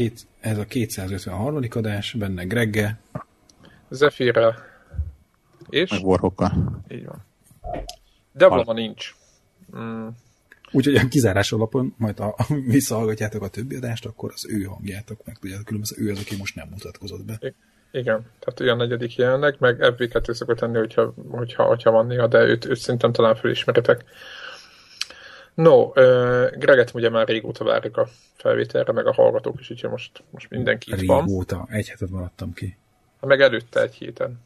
két, ez a 253. adás, benne Gregge. Zephyr és? Meg Warhawka. Így van. Devlama nincs. Mm. Úgyhogy a kizárás alapon, majd ha visszahallgatjátok a többi adást, akkor az ő hangjátok meg tudjátok, különben ő az, aki most nem mutatkozott be. Igen, tehát olyan negyedik jelenleg, meg FB2 szokott tenni, hogyha, hogyha, hogyha van néha, de őt, őt szerintem talán felismeritek. No, uh, Greget ugye már régóta várjuk a felvételre, meg a hallgatók is, úgyhogy most, most mindenki itt van. Régóta, egy hetet maradtam ki. Ha meg előtte egy héten.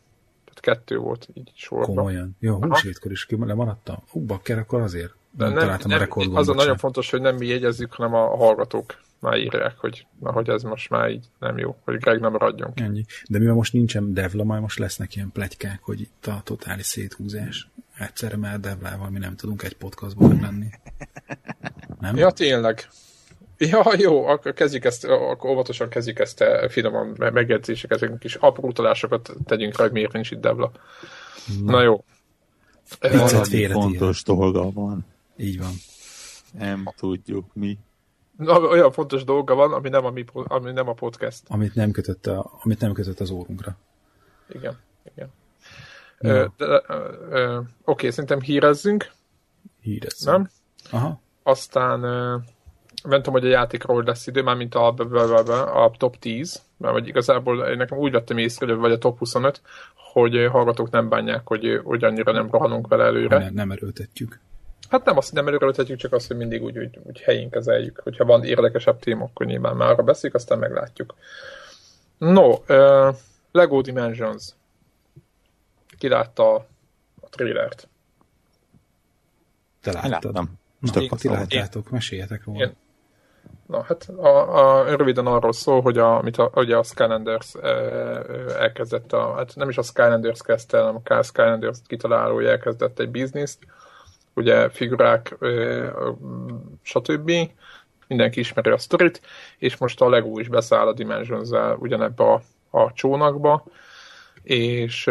Tehát kettő volt így sorban. Komolyan. Jó, húsvétkor is ki lemaradtam. Hú, bakker, akkor azért nem, nem találtam nem, a rekordban. Az a nagyon fontos, hogy nem mi jegyezzük, hanem a hallgatók már írják, hogy, na, hogy ez most már így nem jó, hogy Greg nem maradjon ki. Ennyi. De mivel most nincsen Devla, majd most lesznek ilyen plegykák, hogy itt a totális széthúzás. Egyszerre már Devlával mi nem tudunk egy podcastban lenni. Nem? Ja, tényleg. Ja, jó, akkor kezdjük ezt, akkor óvatosan kezdjük ezt a finoman megjegyzéseket, ezek kis apró utalásokat tegyünk rá, hogy miért nincs itt Devla. Na, Na jó. Valami fontos dolga van. Így van. Nem tudjuk mi. Na, olyan fontos dolga van, ami nem a, mi, ami nem a podcast. Amit nem kötött, a, amit nem kötött az órunkra. Igen, igen. Ö, ö, oké, szerintem hírezzünk. Hírezzünk. Nem? Aha. Aztán ö, nem tudom, hogy a játékról lesz idő, már mint a, a, a top 10, mert vagy igazából én nekem úgy vettem észre, vagy a top 25, hogy hallgatók nem bánják, hogy, hogy annyira nem rohanunk vele előre. Nem, nem erőltetjük. Hát nem azt, nem előreltetjük, csak azt, hogy mindig úgy, úgy, úgy helyén kezeljük. Hogyha van érdekesebb téma, akkor nyilván már arra beszéljük, aztán meglátjuk. No, uh, Lego Dimensions. Ki látta a, a trailert? Te láttad. Na, én, ti láttátok, meséljetek róla. Én, Na, hát a, a, röviden arról szól, hogy a, amit a, ugye a Skylanders e, elkezdett, a, hát nem is a Skylanders kezdte, hanem a Skylanders kitalálója elkezdett egy bizniszt, ugye figurák, stb. Mindenki ismeri a sztorit, és most a Lego is beszáll a dimensions ugyanebbe a, a csónakba, és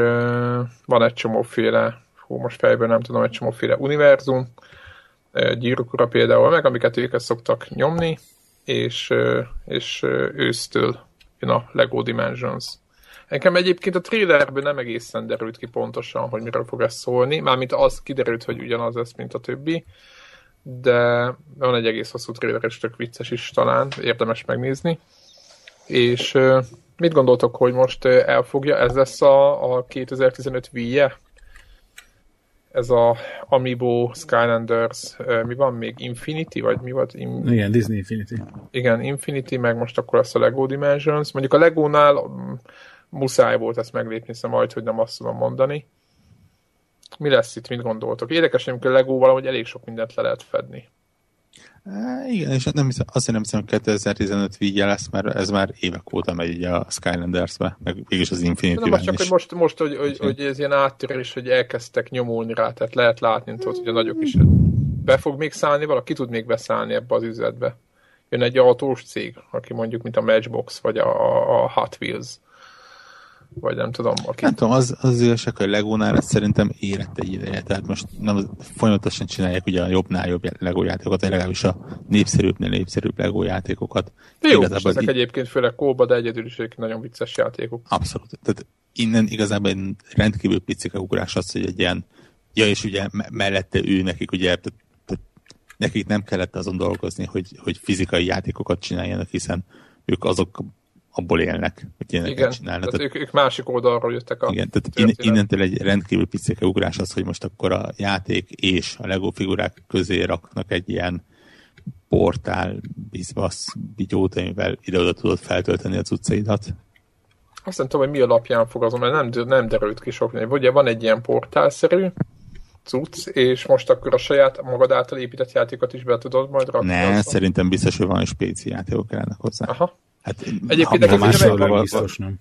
van egy csomóféle, hú, most fejből nem tudom, egy csomóféle univerzum, gyűrűkura például meg, amiket őket szoktak nyomni, és, és ősztől jön a Lego Dimensions. Nekem egyébként a trailerből nem egészen derült ki pontosan, hogy miről fog ez szólni, mármint az kiderült, hogy ugyanaz lesz, mint a többi, de van egy egész hosszú trailer, és tök vicces is talán, érdemes megnézni. És mit gondoltok, hogy most elfogja, ez lesz a, a 2015 Wii-je? Ez a Amiibo, Skylanders, mi van még? Infinity, vagy mi volt? In... Igen, Disney Infinity. Igen, Infinity, meg most akkor lesz a Lego Dimensions. Mondjuk a Lego-nál muszáj volt ezt meglépni, hiszem majd, hogy nem azt tudom mondani. Mi lesz itt, mit gondoltok? Érdekes, hogy a Lego valahogy elég sok mindent le lehet fedni. É, igen, és nem hiszem, azt nem hiszem, hogy 2015 vígje lesz, mert ez már évek óta megy ugye a Skylanders-be, meg végig az infinity ben csak, is. hogy most, most hogy, hogy, hogy, ez ilyen áttörés, hogy elkezdtek nyomulni rá, tehát lehet látni, tudod, hogy a nagyok is be fog még szállni, valaki tud még beszállni ebbe az üzletbe. Jön egy autós cég, aki mondjuk, mint a Matchbox, vagy a, a Hot Wheels vagy nem tudom. Aki... Nem tudom, az, az igazság, hogy Legónál ez szerintem érett egy ideje, tehát most nem folyamatosan csinálják ugye a jobbnál jobb Lego játékokat, legalábbis a népszerűbbnél népszerűbb Lego játékokat. De jó, igazából ezek így... egyébként főleg kóba, de egyedül is nagyon vicces játékok. Abszolút. Tehát innen igazából egy rendkívül picike ugrás az, hogy egy ilyen, ja és ugye mellette ő nekik ugye, nekik nem kellett azon dolgozni, hogy, hogy fizikai játékokat csináljanak, hiszen ők azok abból élnek, hogy ilyeneket igen, csinálnak. Tehát, tehát ők, ők másik oldalról jöttek a Igen, tehát in, innentől egy rendkívül picike ugrás az, hogy most akkor a játék és a Lego figurák közé raknak egy ilyen portál bizbasz bigyót, amivel ide-oda tudod feltölteni a cuccaidat. Azt nem tudom, hogy mi alapján fog azon, mert nem, nem derült ki sok. Ugye van egy ilyen portálszerű cucc, és most akkor a saját magad által épített játékot is be tudod majd rakni. Ne, azon. szerintem biztos, hogy van spéci játékok ennek hozzá. Aha. Hát, Egyébként ha, ha más biztos nem.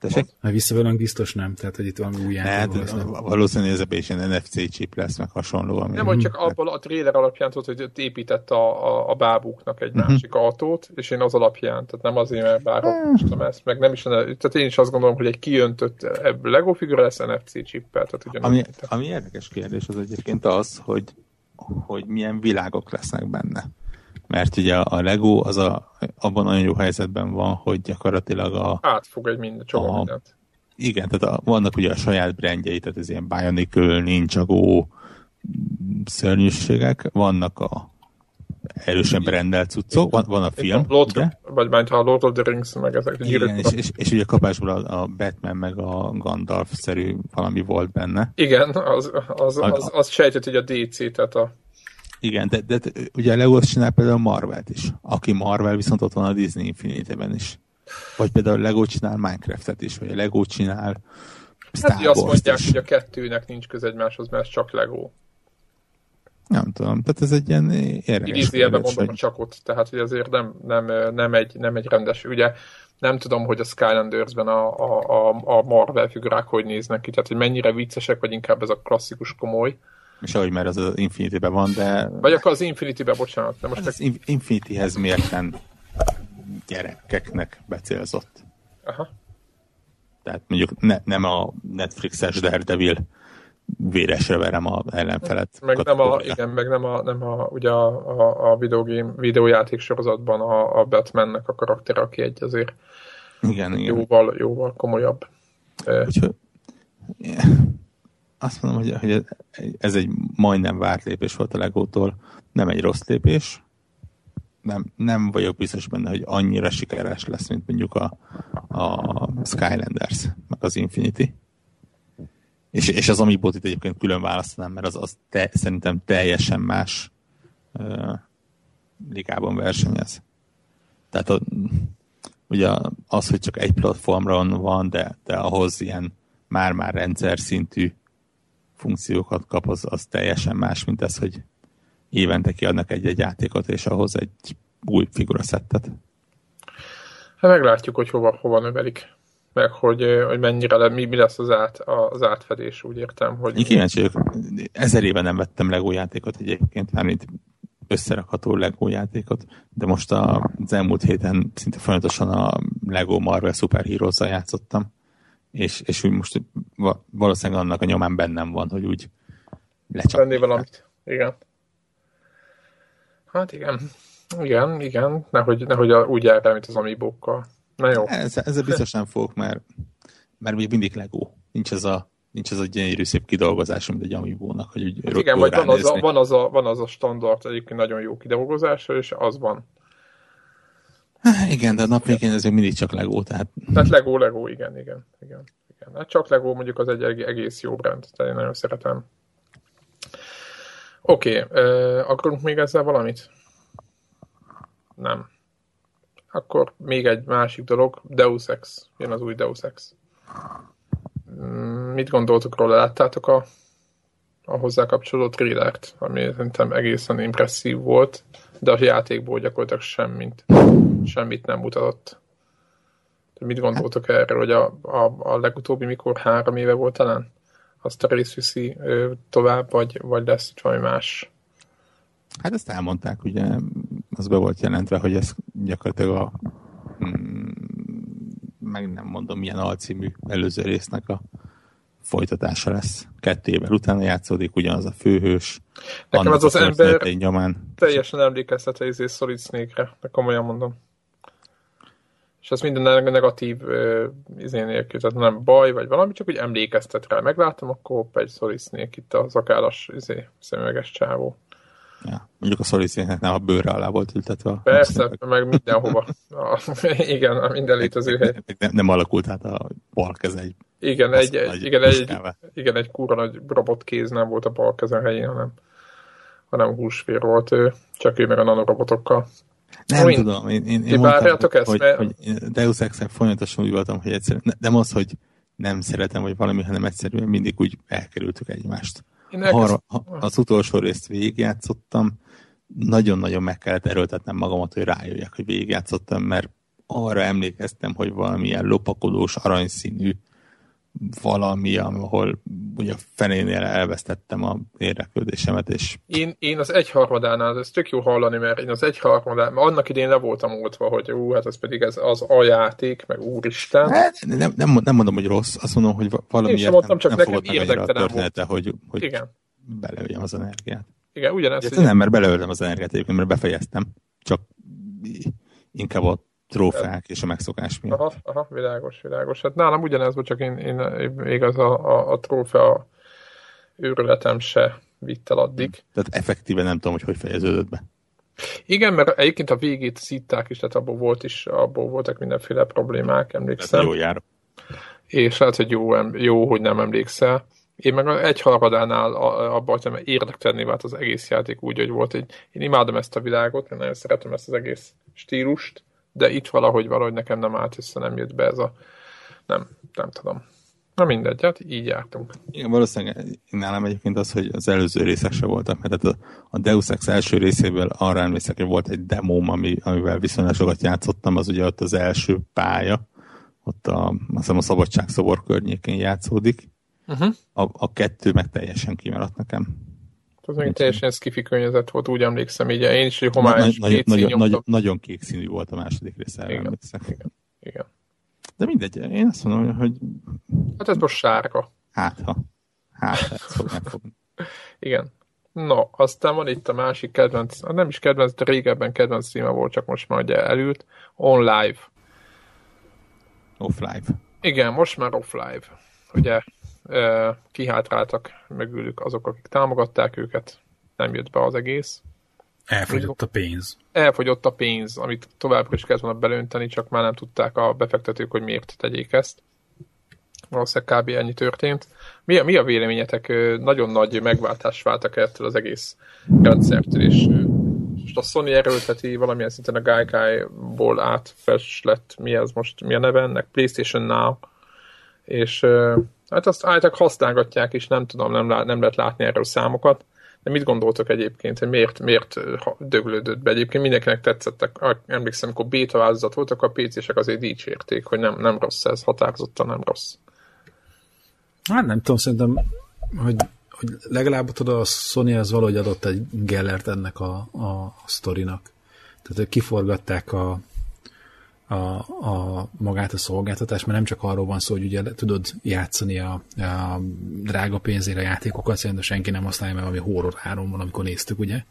Tessék? Ha visszavelünk biztos nem, tehát hogy itt valami új játék hát, Valószínűleg ez is ilyen NFC chip lesz, meg hasonló. Ami... Nem, hogy csak abban a trailer alapján tudod, hogy épített a, a, a bábuknak egy uh-huh. másik autót, és én az alapján, tehát nem azért, mert bár uh. ezt, meg nem is, tehát én is azt gondolom, hogy egy kiöntött ebből Lego figura lesz NFC chippel. Tehát ugyanúgy, ami, ami érdekes kérdés az egyébként az, hogy, hogy milyen világok lesznek benne. Mert ugye a Lego az a, abban nagyon jó helyzetben van, hogy gyakorlatilag a... Átfog egy minden, csomó a, mindent. Igen, tehát a, vannak ugye a saját brandjei, tehát ez ilyen Bionicle, Ninjago szörnyűségek, vannak a erősen brandelt cuccok, van, van a film, a Lord, ugye? Vagy majd a Lord of the Rings, meg ezek. Igen, és, és, és ugye kapásból a, a Batman meg a Gandalf-szerű valami volt benne. Igen, az, az, az, az sejtett, hogy a DC, tehát a... Igen, de, de, de ugye a Lego csinál például a Marvelt is. Aki Marvel, viszont ott van a Disney Infinity-ben is. Vagy például a Lego csinál Minecraftet is, vagy a Lego csinál Star Hát, azt mondják, is. hogy a kettőnek nincs köze egymáshoz, mert ez csak Lego. Nem tudom, tehát ez egy ilyen érdekes Idézőjelben mondom hogy- csakot, tehát hogy azért nem, nem, nem, egy, nem egy rendes, ugye nem tudom, hogy a Skylanders-ben a, a, a, a Marvel figurák hogy néznek ki, tehát hogy mennyire viccesek, vagy inkább ez a klasszikus komoly. És ahogy már az az Infinity-ben van, de Vagy akkor az Infinity-be, bocsánat, de most az In- Infinityhez mérten gyerekeknek becélzott. Aha. Tehát mondjuk ne, nem a Netflixes Daredevil véresre verem a ellenfelet. Meg nem a, kategória. igen, meg nem a, nem a ugye a, a, a videogame, videójáték sorozatban a, a Batmannek a karakter, aki egy azért igen, igen. jóval, jóval komolyabb. Úgyhogy. Azt mondom, hogy, hogy ez egy majdnem várt lépés volt a Legótól. Nem egy rossz lépés. Nem, nem vagyok biztos benne, hogy annyira sikeres lesz, mint mondjuk a, a Skylanders, meg az Infinity. És, és az Amiibot itt egyébként külön választanám, mert az, az te, szerintem teljesen más uh, ligában versenyez. Tehát a, ugye az, hogy csak egy platformon van, de, de ahhoz ilyen már-már rendszer szintű funkciókat kap, az, az teljesen más, mint ez, hogy évente kiadnak egy-egy játékot, és ahhoz egy új figuraszettet. Hát meglátjuk, hogy hova, hova növelik. Meg hogy, hogy mennyire le, mi, mi lesz az, át, az átfedés, úgy értem, hogy Én kíváncsi vagyok, ezer éve nem vettem Lego játékot egyébként, mármint összerakható Lego játékot, de most a, az elmúlt héten szinte folyamatosan a Lego Marvel Super heroes játszottam, és, és úgy most va- valószínűleg annak a nyomán bennem van, hogy úgy lecsapni. venni valamit. Igen. Hát igen. Igen, igen. Nehogy, nehogy úgy jár el, mint az amibókkal. Na jó. Ezzel, ezzel biztos nem fogok, mert, mert még mindig Lego. Nincs ez a, nincs ez a gyönyörű szép kidolgozás, mint egy Amiibo-nak, hogy úgy Hát igen, vagy van az, a, van, az a, van az a standard egyébként nagyon jó kidolgozása, és az van. Igen, de a nap végén ez mindig csak Lego, tehát Tehát Lego, Lego, igen, igen, igen. igen. Hát csak Lego mondjuk az egy eg- egész jó brand, tehát én nagyon szeretem. Oké, okay, akarunk még ezzel valamit? Nem. Akkor még egy másik dolog, Deus Ex. Jön az új Deus Ex. Mm, Mit gondoltok róla? Láttátok a, a hozzá kapcsolódó trailert, ami szerintem egészen impresszív volt, de a játékból gyakorlatilag semmit, semmit nem mutatott. Mit gondoltok erről, hogy a, a, a legutóbbi mikor három éve volt talán? Azt a rész viszi ö, tovább, vagy, vagy lesz itt valami más? hát ezt elmondták, ugye az be volt jelentve, hogy ez gyakorlatilag a mm, meg nem mondom milyen alcímű előző résznek a folytatása lesz. Kettő évvel utána játszódik, ugyanaz a főhős. Nekem annak az az a ember történetei nyomán. Teljesen emlékeztet izé Solid Snake-re, de komolyan mondom. És az minden negatív uh, izé nélkül, tehát nem baj, vagy valami, csak úgy emlékeztet rá. Megláttam, akkor egy Solid Snake itt az akállas izé, szemüveges csávó. Ja, mondjuk a szoliszének nem a bőre alá volt ültetve. a- Persze, meg mindenhova. A, igen, a minden létező hely. Nem, nem alakult át a bal keze egy Igen, Azt egy, egy, igen, egy, igen, egy kurva nagy robotkéz nem volt a bal kezen helyén, hanem, hanem húsvér volt ő, csak ő meg a nanorobotokkal. Nem én- tudom, én, én, én mondtam, várjátok ezt? hogy, Mert- hogy Deus ex folyamatosan úgy voltam, hogy egyszerűen, ne- nem az, hogy nem szeretem, vagy valami, hanem egyszerűen mindig úgy elkerültük egymást. Én Arra, elkezd... ha- az utolsó részt végigjátszottam, nagyon-nagyon meg kellett erőltetnem magamat, hogy rájöjjek, hogy végigjátszottam, mert arra emlékeztem, hogy valamilyen lopakodós, aranyszínű valami, ahol ugye fenénél elvesztettem a érdeklődésemet, és Én, én az egyharmadánál, ez tök jó hallani, mert én az egyharmadánál, annak idén le voltam oltva, hogy ú, hát ez pedig ez az a játék, meg úristen. Hát, nem, nem, nem mondom, hogy rossz, azt mondom, hogy va- valamiért Én sem mondtam, csak nem nekem annyira a érdektelen története, hogy, hogy Igen, beleöljem az energiát. igen, ugyanez. Illetve nem, mert beleöltem az energiát egyébként, mert befejeztem. csak inkább a trófeák és a megszokás miatt. Aha, aha, világos, világos. Hát nálam ugyanez volt, csak én, én még az a, a, a trófea őrületem se vitt el addig. Tehát effektíven nem tudom, hogy hogy fejeződött be. Igen, mert egyébként a végét szitták is, tehát abból volt is, abból voltak mindenféle problémák, emlékszem. Jó jár. És lehet, hogy jó, jó, hogy nem emlékszel. Én meg egy harmadánál abban, hogy érdektelni vált az egész játék úgy, hogy volt egy... Én imádom ezt a világot, én nagyon szeretem ezt az egész stílust, de itt valahogy valahogy nekem nem állt össze, nem jött be ez a... Nem, nem tudom. Na mindegy, hát így jártunk. Igen, valószínűleg nálam egyébként az, hogy az előző részek se voltak, mert a, a Deus Ex első részéből arra emlékszek, hogy volt egy demóm, ami, amivel viszonylag sokat játszottam, az ugye ott az első pálya, ott a, azt hiszem a szabadságszobor környékén játszódik. Uh-huh. A, a kettő meg teljesen kimaradt nekem. Az még teljesen skifi környezet volt, úgy emlékszem, így én is, homályos na, nagyon, nagyon, nagyon, kék színű volt a második része, igen, emlékszem. Igen, igen. De mindegy, én azt mondom, hogy... Hát ez most sárga. Hát, ha. Hát, megfogni. Igen. No, aztán van itt a másik kedvenc, nem is kedvenc, de régebben kedvenc címe volt, csak most már ugye elült. On Live. Off Live. Igen, most már Off Live. Ugye kihátráltak mögülük azok, akik támogatták őket. Nem jött be az egész. Elfogyott a pénz. Elfogyott a pénz, amit továbbra is kellett volna belönteni, csak már nem tudták a befektetők, hogy miért tegyék ezt. Valószínűleg kb. ennyi történt. Mi a, mi a véleményetek? Nagyon nagy megváltás váltak ettől az egész rendszertől, és most a Sony erőlteti valamilyen szinten a Gaikai-ból átfes lett, mi ez most, mi a neve ennek? PlayStation Now. És hát azt állítak használgatják, és nem tudom, nem, lá, nem lehet látni erről számokat de mit gondoltok egyébként, hogy miért, miért döglődött be? Egyébként mindenkinek tetszettek. Emlékszem, amikor beta változat voltak, a PC-sek azért dicsérték, hogy nem, nem rossz ez, határozottan nem rossz. Hát nem tudom, szerintem, hogy, hogy legalább tudod, a Sony az valahogy adott egy gellert ennek a, a sztorinak. Tehát ők kiforgatták a, a, a magát a szolgáltatást, mert nem csak arról van szó, hogy ugye tudod játszani a, a drága pénzére a játékokat, szerintem senki nem használja meg, ami horror három van, amikor néztük, ugye?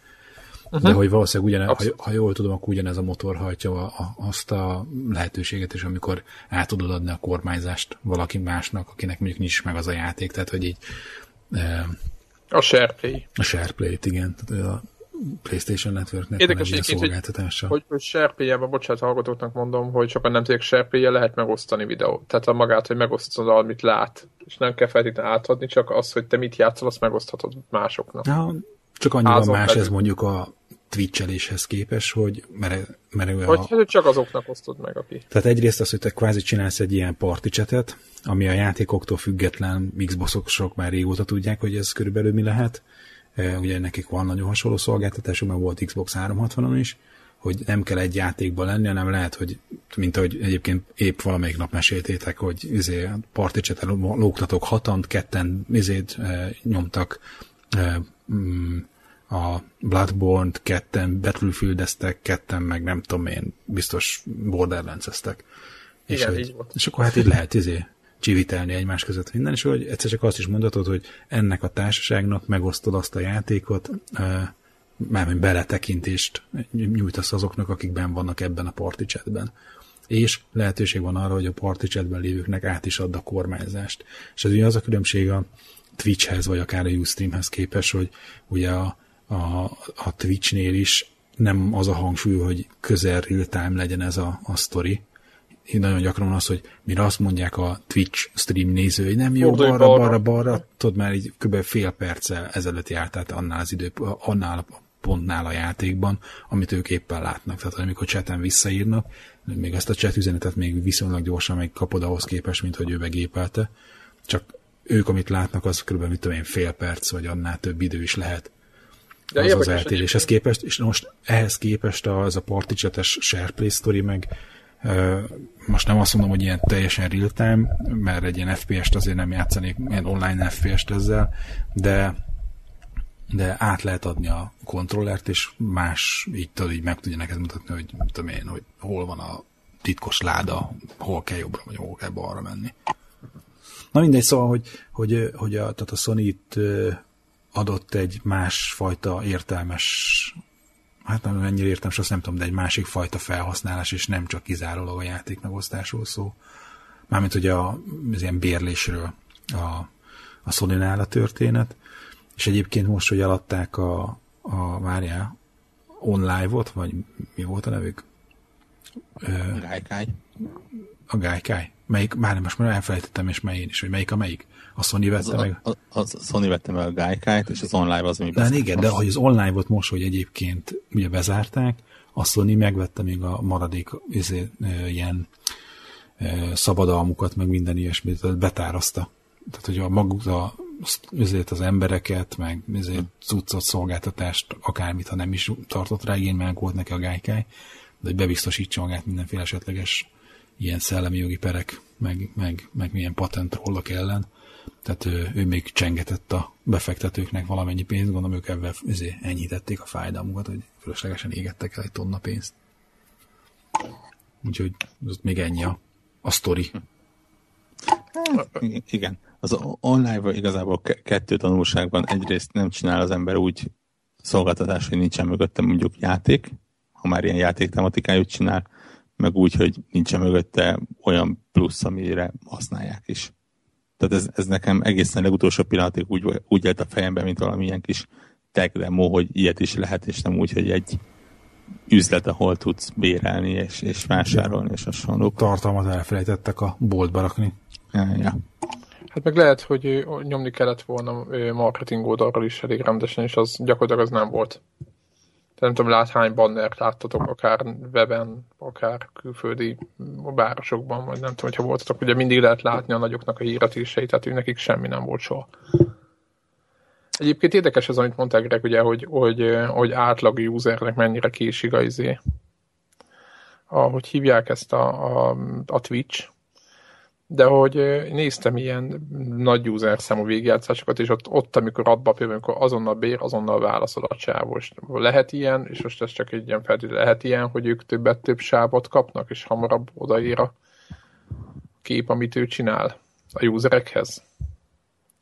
Uh-huh. De hogy valószínűleg ugyan, ha, ha jól tudom, akkor ugyanez a motor hajtja a, a, azt a lehetőséget is, amikor át tudod adni a kormányzást valaki másnak, akinek mondjuk nincs meg az a játék, tehát hogy így e, a SharePlay. A SharePlay-t, igen. Tehát a, PlayStation Networknek Érdekes van egy ilyen szolgáltatása. Hogy, hogy SharePlay-ben, bocsánat, hallgatóknak mondom, hogy sokan nem tudják, SharePlay lehet megosztani videót. Tehát a magát, hogy megosztod, amit lát. És nem kell feltétlenül átadni, csak az, hogy te mit játszol, azt megoszthatod másoknak. Ja, csak annyiban más pedig. ez mondjuk a Twitch-eléshez képes, hogy mert, mert ő hogy, a... hogy csak azoknak osztod meg, aki. Tehát egyrészt az, hogy te kvázi csinálsz egy ilyen party chatet, ami a játékoktól független Xboxosok már régóta tudják, hogy ez körülbelül mi lehet ugye nekik van nagyon hasonló szolgáltatásuk, mert volt Xbox 360-on is, hogy nem kell egy játékban lenni, hanem lehet, hogy mint ahogy egyébként épp valamelyik nap meséltétek, hogy izé, particseten lógtatok hatant, ketten izét e, nyomtak e, a Bloodborne-t, ketten Battlefield-eztek, ketten meg nem tudom én, biztos Borderlands-eztek. És, Igen, hogy, és akkor hát így lehet izé csivitelni egymás között minden, és hogy egyszer csak azt is mondhatod, hogy ennek a társaságnak megosztod azt a játékot, mármint beletekintést nyújtasz azoknak, akik ben vannak ebben a party chatben. És lehetőség van arra, hogy a party chatben lévőknek át is ad a kormányzást. És ez ugye az a különbség a Twitchhez, vagy akár a Ustreamhez képes, hogy ugye a, a, a Twitchnél is nem az a hangsúly, hogy közel real-time legyen ez a, a sztori, én nagyon gyakran az, hogy mire azt mondják a Twitch stream néző, hogy nem jó, balra, balra, balra, balra, tudod már így kb. fél perccel ezelőtt járt, tehát annál az idő, annál a pontnál a játékban, amit ők éppen látnak. Tehát amikor chaten visszaírnak, még ezt a chat üzenetet még viszonylag gyorsan megkapod ahhoz képest, mint hogy ő begépelte. Csak ők, amit látnak, az kb. mit tudom én, fél perc, vagy annál több idő is lehet. De az az eltéréshez képest, és most ehhez képest az a party chates SharePlay story meg most nem azt mondom, hogy ilyen teljesen real-time, mert egy ilyen FPS-t azért nem játszanék, ilyen online FPS-t ezzel, de de át lehet adni a kontrollert, és más így tudod, így meg tudja neked mutatni, hogy tudom én, hogy hol van a titkos láda, hol kell jobbra, vagy hol kell balra menni. Na mindegy, szóval, hogy, hogy, hogy a, tehát a Sony itt adott egy másfajta értelmes hát nem mennyire értem, és azt nem tudom, de egy másik fajta felhasználás, és nem csak kizárólag a játék megosztásról szó. Mármint ugye a, az ilyen bérlésről a, a sony a történet, és egyébként most, hogy eladták a, a várjál, online volt, vagy mi volt a nevük? Gájkáj. A Gájkáj. Melyik, már most már elfelejtettem, és melyik is, hogy melyik a melyik. A Sony vette az, meg? A, a, a Sony vette meg a Gájkájt, és az online az, ami De igen, de hogy az online volt most, hogy egyébként ugye bezárták, a Sony megvette még a maradék izé, ilyen szabadalmukat, meg minden ilyesmit, betárazta. Tehát, hogy a maguk, a, azért az embereket, meg azért cuccot, szolgáltatást, akármit, ha nem is tartott rá, igény, meg volt neki a gájkáj, de hogy bebiztosítsa magát mindenféle esetleges ilyen szellemi jogi perek, meg, meg, meg milyen patentrollak ellen. Tehát ő, ő még csengetett a befektetőknek valamennyi pénzt, gondolom ők ebben enyhítették a fájdalmukat, hogy fölöslegesen égettek el egy tonna pénzt. Úgyhogy az még ennyi a, a sztori. Igen. Az online igazából kettő tanulságban. Egyrészt nem csinál az ember úgy szolgáltatás, hogy nincsen mögötte mondjuk játék, ha már ilyen játék tematikájú csinál, meg úgy, hogy nincsen mögötte olyan plusz, amire használják is. Tehát ez, ez nekem egészen legutolsó pillanatig úgy, úgy élt a fejemben, mint valamilyen kis tech demo, hogy ilyet is lehet, és nem úgy, hogy egy üzlet, ahol tudsz bérelni és, és vásárolni, és hasonlók. Tartalmat elfelejtettek a boltba rakni. Ja, ja. Hát meg lehet, hogy nyomni kellett volna marketing oldalról is elég rendesen, és az gyakorlatilag az nem volt nem tudom, lát hány bannert láttatok, akár weben, akár külföldi városokban, vagy nem tudom, hogyha voltatok, ugye mindig lehet látni a nagyoknak a híratéseit, tehát ő nekik semmi nem volt soha. Egyébként érdekes az, amit mondták Greg, ugye, hogy, hogy, hogy átlag usernek mennyire késik a izé. Ahogy hívják ezt a, a, a Twitch, de hogy néztem ilyen nagy user számú végigjátszásokat, és ott, ott amikor adba például, amikor azonnal bér, azonnal válaszol a csávos. Lehet ilyen, és most ez csak egy ilyen feltétel, lehet ilyen, hogy ők többet több sávot kapnak, és hamarabb odaír a kép, amit ő csinál a userekhez.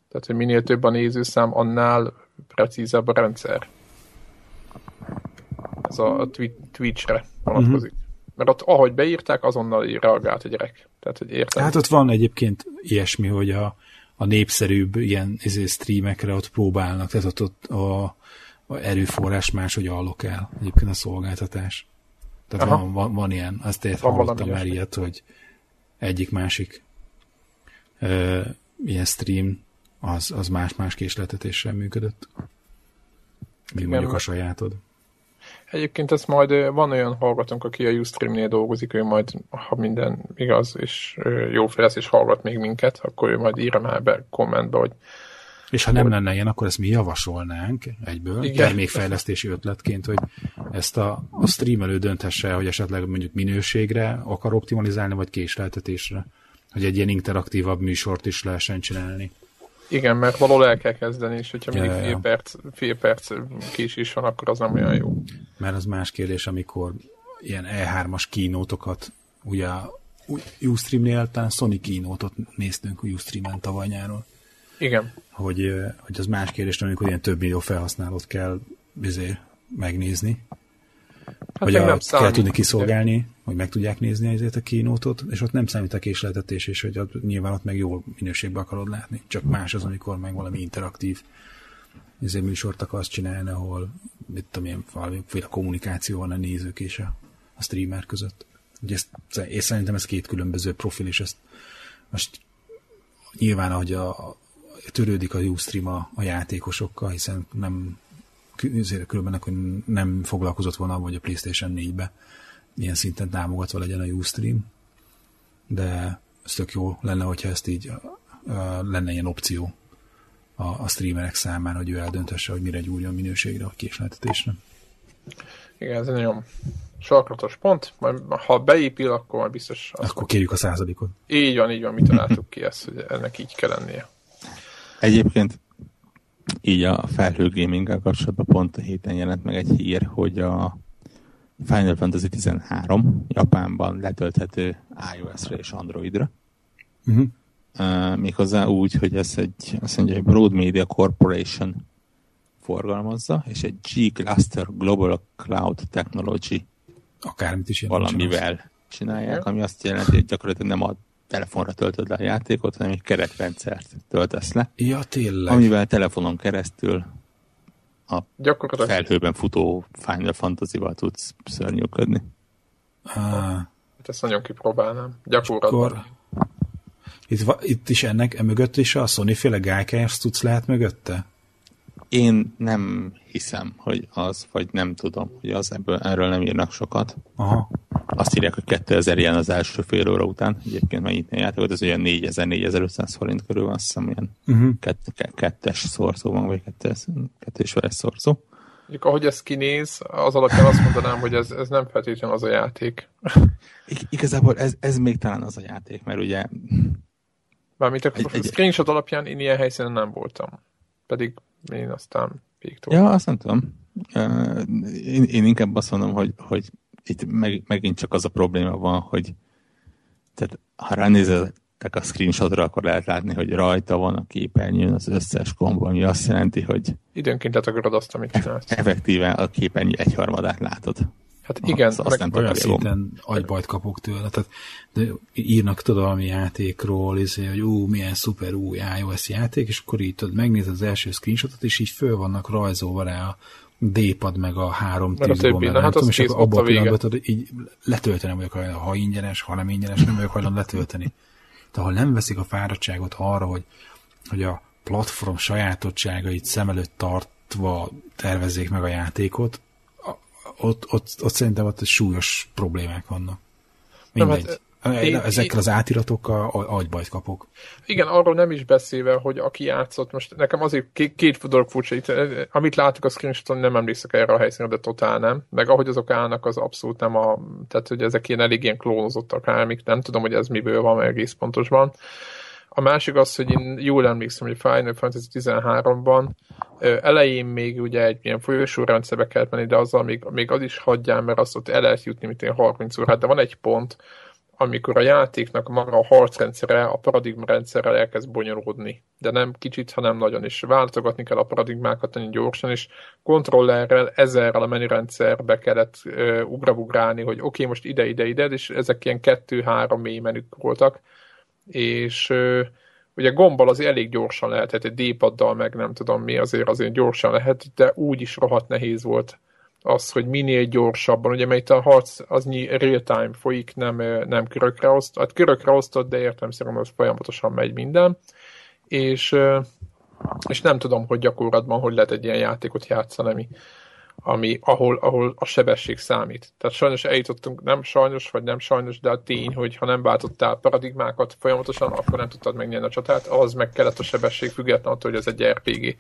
Tehát, hogy minél több a nézőszám, annál precízebb a rendszer. Ez a Twitch-re vonatkozik. Uh-huh. Mert ott, ahogy beírták, azonnal reagált a gyerek. Tehát, hogy értem. Hát ott van egyébként ilyesmi, hogy a, a népszerűbb ilyen izé, streamekre ott próbálnak, tehát ott, ott a, a erőforrás máshogy allokál egyébként a szolgáltatás. Tehát van, van, van, ilyen, azt ért hallottam már ilyet, hogy egyik-másik ö, ilyen stream az, az más-más késletetéssel működött. Mint mondjuk a sajátod. Egyébként ez majd van olyan hallgatónk, aki a Ustream-nél dolgozik, ő majd, ha minden igaz, és jó lesz, és hallgat még minket, akkor ő majd írja már be kommentbe, hogy és ha nem lenne ilyen, akkor ezt mi javasolnánk egyből, Igen. termékfejlesztési ötletként, hogy ezt a, a streamelő dönthesse, hogy esetleg mondjuk minőségre akar optimalizálni, vagy késleltetésre, hogy egy ilyen interaktívabb műsort is lehessen csinálni. Igen, mert valahol el kell kezdeni, és hogyha ja, mindig fél, ja. perc, fél perc késés van, akkor az nem olyan jó. Mert az más kérdés, amikor ilyen E3-as kínótokat, ugye Ustream-nél talán Sony kínótot néztünk Ustream-en tavaly nyáron. Igen. Hogy, hogy az más kérdés, amikor ilyen több millió felhasználót kell bizé megnézni. Hát hogy a, kell tudni kiszolgálni, hogy meg tudják nézni ezért a kínótot, és ott nem számít a késleltetés, és hogy ott, nyilván ott meg jó minőségben akarod látni. Csak más az, amikor meg valami interaktív ezért műsort akarsz csinálni, ahol mit tudom én, valamiféle kommunikáció van a nézők és a, a streamer között. Ugye ezt, és szerintem ez két különböző profil, és ezt most nyilván, ahogy a, a törődik a Ustream a, a játékosokkal, hiszen nem különben hogy nem foglalkozott volna, hogy a PlayStation 4-be ilyen szinten támogatva legyen a Ustream, de ez tök jó lenne, hogyha ezt így lenne ilyen opció a, a streamerek számára, hogy ő eldöntesse, hogy mire gyúrjon minőségre, vagy késleltetésre. Igen, ez egy nagyon sarkatos pont, majd ha beépül, akkor majd biztos... Akkor kérjük a századikot. Így van, így van, mit találtuk ki ezt, hogy ennek így kell lennie. Egyébként így a felhő gaming kapcsolatban pont a héten jelent meg egy hír, hogy a Final Fantasy 13 Japánban letölthető iOS-re és Androidra. Uh-huh. Uh, méghozzá úgy, hogy ez egy, azt mondja, egy Broad Media Corporation forgalmazza, és egy G-Cluster Global Cloud Technology Akármit is valamivel csinálják, ami azt jelenti, hogy gyakorlatilag nem a telefonra töltöd le a játékot, hanem egy keretrendszert töltesz le. Ja, tényleg. Amivel telefonon keresztül a felhőben futó Final Fantasy-val tudsz szörnyűködni. Ah. Hát ezt nagyon kipróbálnám. Gyakorlatban. Akkor itt, itt is ennek emögött is a Sony-féle gálykájás tudsz lehet mögötte? Én nem hiszem, hogy az, vagy nem tudom, hogy az ebből, erről nem írnak sokat. Aha. Azt írják, hogy 2000 ilyen az első fél óra után. Egyébként megnyitni a játékot, ez olyan 4000-4500 forint körül van, azt hiszem, ilyen uh-huh. kett, kettes szorzó van, vagy kettes, kettős veres szorzó. Mondjuk, ahogy ez kinéz, az alapján azt mondanám, hogy ez, ez nem feltétlenül az a játék. I- igazából ez, ez még talán az a játék, mert ugye... Mármint a egy, egy, screenshot alapján én ilyen helyszínen nem voltam. Pedig én aztán végtól. Ja, azt nem tudom. Én, én inkább azt mondom, hogy, hogy itt meg, megint csak az a probléma van, hogy tehát ha ránézetek a screenshotra, akkor lehet látni, hogy rajta van a képernyőn az összes komb, ami azt jelenti, hogy időnként letakarod azt, amit csinálsz. Effektíve a képernyő egyharmadát látod. Hát igen, az, azt nem olyan szinten agybajt kapok tőle. Tehát de írnak tudod valami játékról, izé, hogy ú, milyen szuper új iOS játék, és akkor így tudod, megnézed az első screenshotot, és így föl vannak rajzolva rá a D-pad meg a három tűzgomb, hát nem és akkor abban a pillanatban tudod, így letölteni vagyok hajlandó, ha ingyenes, ha nem ingyenes, nem vagyok hajlandó letölteni. Tehát ha nem veszik a fáradtságot arra, hogy, hogy a platform sajátosságait szem előtt tartva tervezzék meg a játékot, ott, ott, ott szerintem ott súlyos problémák vannak. Mindegy. Hát, én, Ezekkel az átiratokkal agybajt kapok. Igen, arról nem is beszélve, hogy aki játszott, most nekem azért két, két dolog furcsa, itt, amit látok a screenshoton, nem emlékszek erre a helyszínre, de totál nem. Meg ahogy azok állnak, az abszolút nem a, tehát hogy ezek ilyen elég ilyen klónozottak rá, nem tudom, hogy ez miből van, egész pontosan. A másik az, hogy én jól emlékszem, hogy Final Fantasy 13-ban elején még ugye egy ilyen folyosórendszerbe kellett menni, de azzal még, még az is hagyjál, mert azt ott el lehet jutni, mint én 30 órát, de van egy pont, amikor a játéknak maga a harcrendszere a paradigma rendszerrel elkezd bonyolódni. De nem kicsit, hanem nagyon is. Váltogatni kell a paradigmákat nagyon gyorsan, és kontrollerrel ezerrel a menürendszerbe kellett uh, ugrabugrálni, hogy oké, okay, most ide, ide, ide, és ezek ilyen kettő-három mély menük voltak, és ugye gombbal azért elég gyorsan lehetett, egy D-paddal meg nem tudom mi, azért azért gyorsan lehet, de úgy is rohadt nehéz volt az, hogy minél gyorsabban, ugye mert itt a harc az real-time folyik, nem, nem körökre osztott, hát körökre osztott, de értem szerintem az folyamatosan megy minden, és, és nem tudom, hogy gyakorlatban hogy lehet egy ilyen játékot játszani, ami, ami, ahol, ahol a sebesség számít. Tehát sajnos eljutottunk, nem sajnos, vagy nem sajnos, de a tény, hogy ha nem váltottál paradigmákat folyamatosan, akkor nem tudtad megnyerni a csatát, az meg kellett a sebesség független attól, hogy ez egy RPG.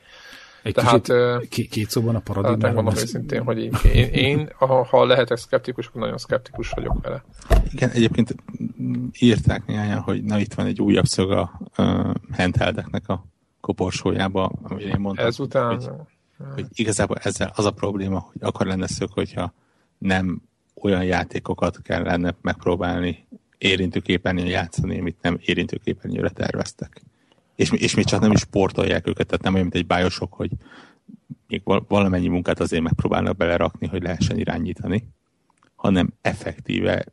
Egy Tehát, kicsit, két szóban a paradigmában. Tehát megmondom őszintén, hogy én, én, én ha, ha lehetek szkeptikus, akkor nagyon szkeptikus vagyok vele. Igen, egyébként írták néhányan, hogy na itt van egy újabb szög a uh, handheldeknek a koporsójába, amit én mondtam. Ezután... Hogy, hogy igazából ezzel az a probléma, hogy akar lenne szög, hogyha nem olyan játékokat kellene megpróbálni érintőképernyőn játszani, amit nem érintőképernyőre terveztek és, és még csak nem is sportolják őket, tehát nem olyan, mint egy bájosok, hogy még valamennyi munkát azért megpróbálnak belerakni, hogy lehessen irányítani, hanem effektíve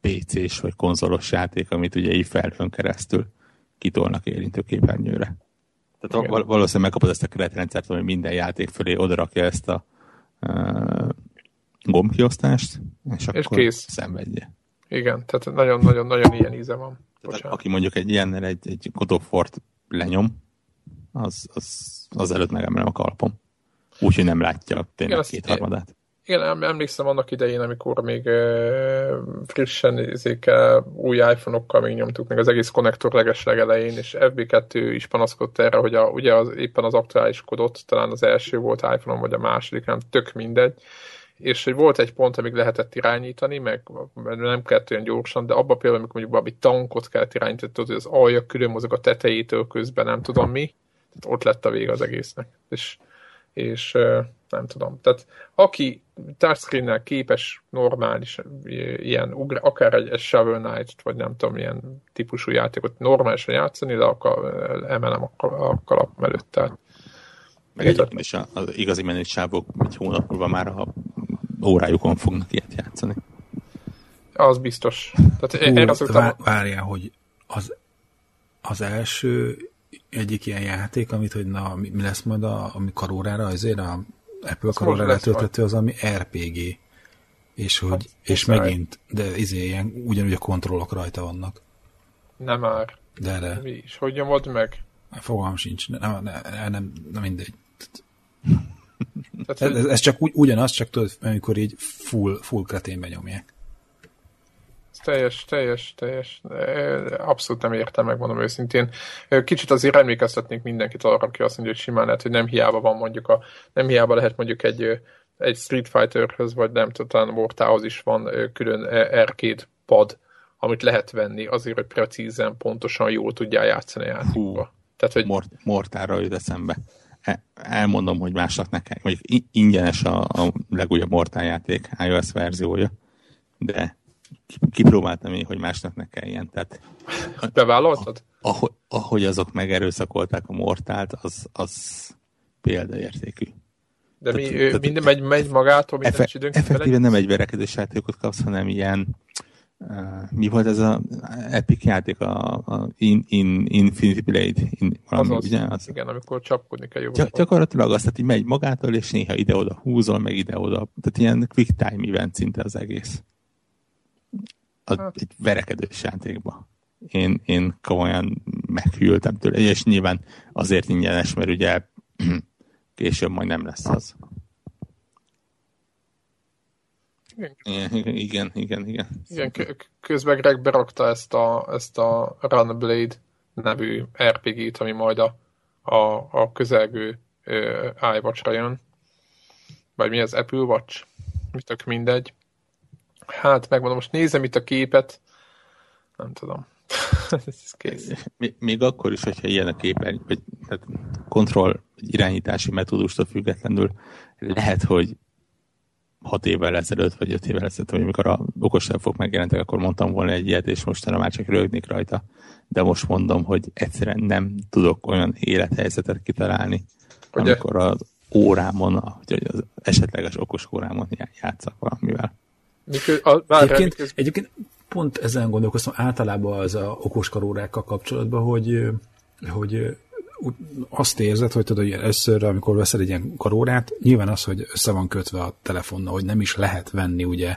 PC-s vagy konzolos játék, amit ugye így felhőn keresztül kitolnak érintőképernyőre. Tehát val- valószínűleg megkapod ezt a keretrendszert, hogy minden játék fölé odarakja ezt a uh, gombkiosztást, és, és akkor kész. szenvedje. Igen, tehát nagyon-nagyon-nagyon ilyen íze van. Tehát aki mondjuk egy ilyennel egy, egy God of War-t lenyom, az, az, az előtt megemelem a kalpom. Úgyhogy nem látja tényleg Igen, kétharmadát. Igen, emlékszem annak idején, amikor még frissen izéke, új iPhone-okkal még nyomtuk, még az egész konnektor leges legelején, és FB2 is panaszkodta erre, hogy a, ugye az, éppen az aktuális kodot, talán az első volt iPhone-on, vagy a második, nem tök mindegy, és hogy volt egy pont, amíg lehetett irányítani, meg nem kellett olyan gyorsan, de abban például, amikor mondjuk valami tankot kellett irányítani, tudod, hogy az alja külön mozog a tetejétől közben, nem tudom mi, tehát ott lett a vége az egésznek. És, és nem tudom. Tehát aki touchscreen képes normális ilyen, akár egy, egy Shovel Knight, vagy nem tudom, ilyen típusú játékot normálisan játszani, de akkor emelem a, a kalap előtt. Tehát Meg egyébként is az igazi menősávok egy hónap múlva már a órájukon fognak ilyet játszani. Az biztos. Tehát Hú, én szoktam... vár, várjál, hogy az, az első egyik ilyen játék, amit, hogy na, mi lesz majd a, ami karórára, azért a Apple karórára letöltető, az ami RPG. És hogy, hát, és megint, de izé, ilyen, ugyanúgy a kontrollok rajta vannak. Nem már. De erre. Mi is? Hogy nyomod meg? Fogalmam sincs. Nem, nem, nem, nem mindegy. Tehát, ez, ez, csak ugy, ugyanaz, csak tudod, amikor így full, full kreténbe nyomják. Teljes, teljes, teljes. Abszolút nem értem, megmondom őszintén. Kicsit azért emlékeztetnék mindenkit arra, aki azt mondja, hogy simán lehet, hogy nem hiába van mondjuk a, nem hiába lehet mondjuk egy, egy Street Fighterhöz, vagy nem tudom, Mortához is van külön arcade pad, amit lehet venni azért, hogy precízen, pontosan jól tudjál játszani a játékba. Tehát, hogy... Mort, mortára jut eszembe. E, elmondom, hogy másnak nekem, hogy ingyenes a, a legújabb Mortál játék iOS verziója, de kipróbáltam én, hogy másnak ne kelljen. Tehát, Bevállaltad? Ahogy, ahogy azok megerőszakolták a Mortált, az, az példaértékű. De tehát, mi, tehát, minden megy, megy magától, minden efe, Effektíven nem egy verekedős játékot kapsz, hanem ilyen uh, mi volt ez a epic játék, a, a in, in, Infinity Blade? In, valami, az, ugye? Az, igen, amikor csapkodni kell jobban. Gy- gyakorlatilag azt, hogy így megy magától, és néha ide-oda húzol, meg ide-oda. Tehát ilyen quick time event szinte az egész. A. Egy verekedős játékba. Én, én komolyan meghűltem tőle, és nyilván azért ingyenes, mert ugye később majd nem lesz az. Igen, igen, igen. Igen, igen közben Greg berakta ezt a, ezt a Runblade nevű RPG-t, ami majd a, a, a közelgő uh, iWatch-ra jön. Vagy mi az Apple Watch? Mi tök mindegy. Hát megmondom, most nézem itt a képet. Nem tudom. Ez kész. Még akkor is, hogyha ilyen a képen, vagy tehát kontroll irányítási metódustól függetlenül lehet, hogy hat évvel ezelőtt, vagy öt évvel ezelőtt, vagy amikor a okostelefok megjelentek, akkor mondtam volna egy ilyet, és mostanra már csak rögnék rajta. De most mondom, hogy egyszerűen nem tudok olyan élethelyzetet kitalálni, Ugye? amikor az órámon, vagy az esetleges okos órámon játszak valamivel. A, várjál, egyébként, egyébként pont ezen gondolkoztam általában az a okoskarórákkal kapcsolatban, hogy, hogy azt érzed, hogy tudod, hogy először, amikor veszel egy ilyen karórát, nyilván az, hogy össze van kötve a telefonnal, hogy nem is lehet venni, ugye,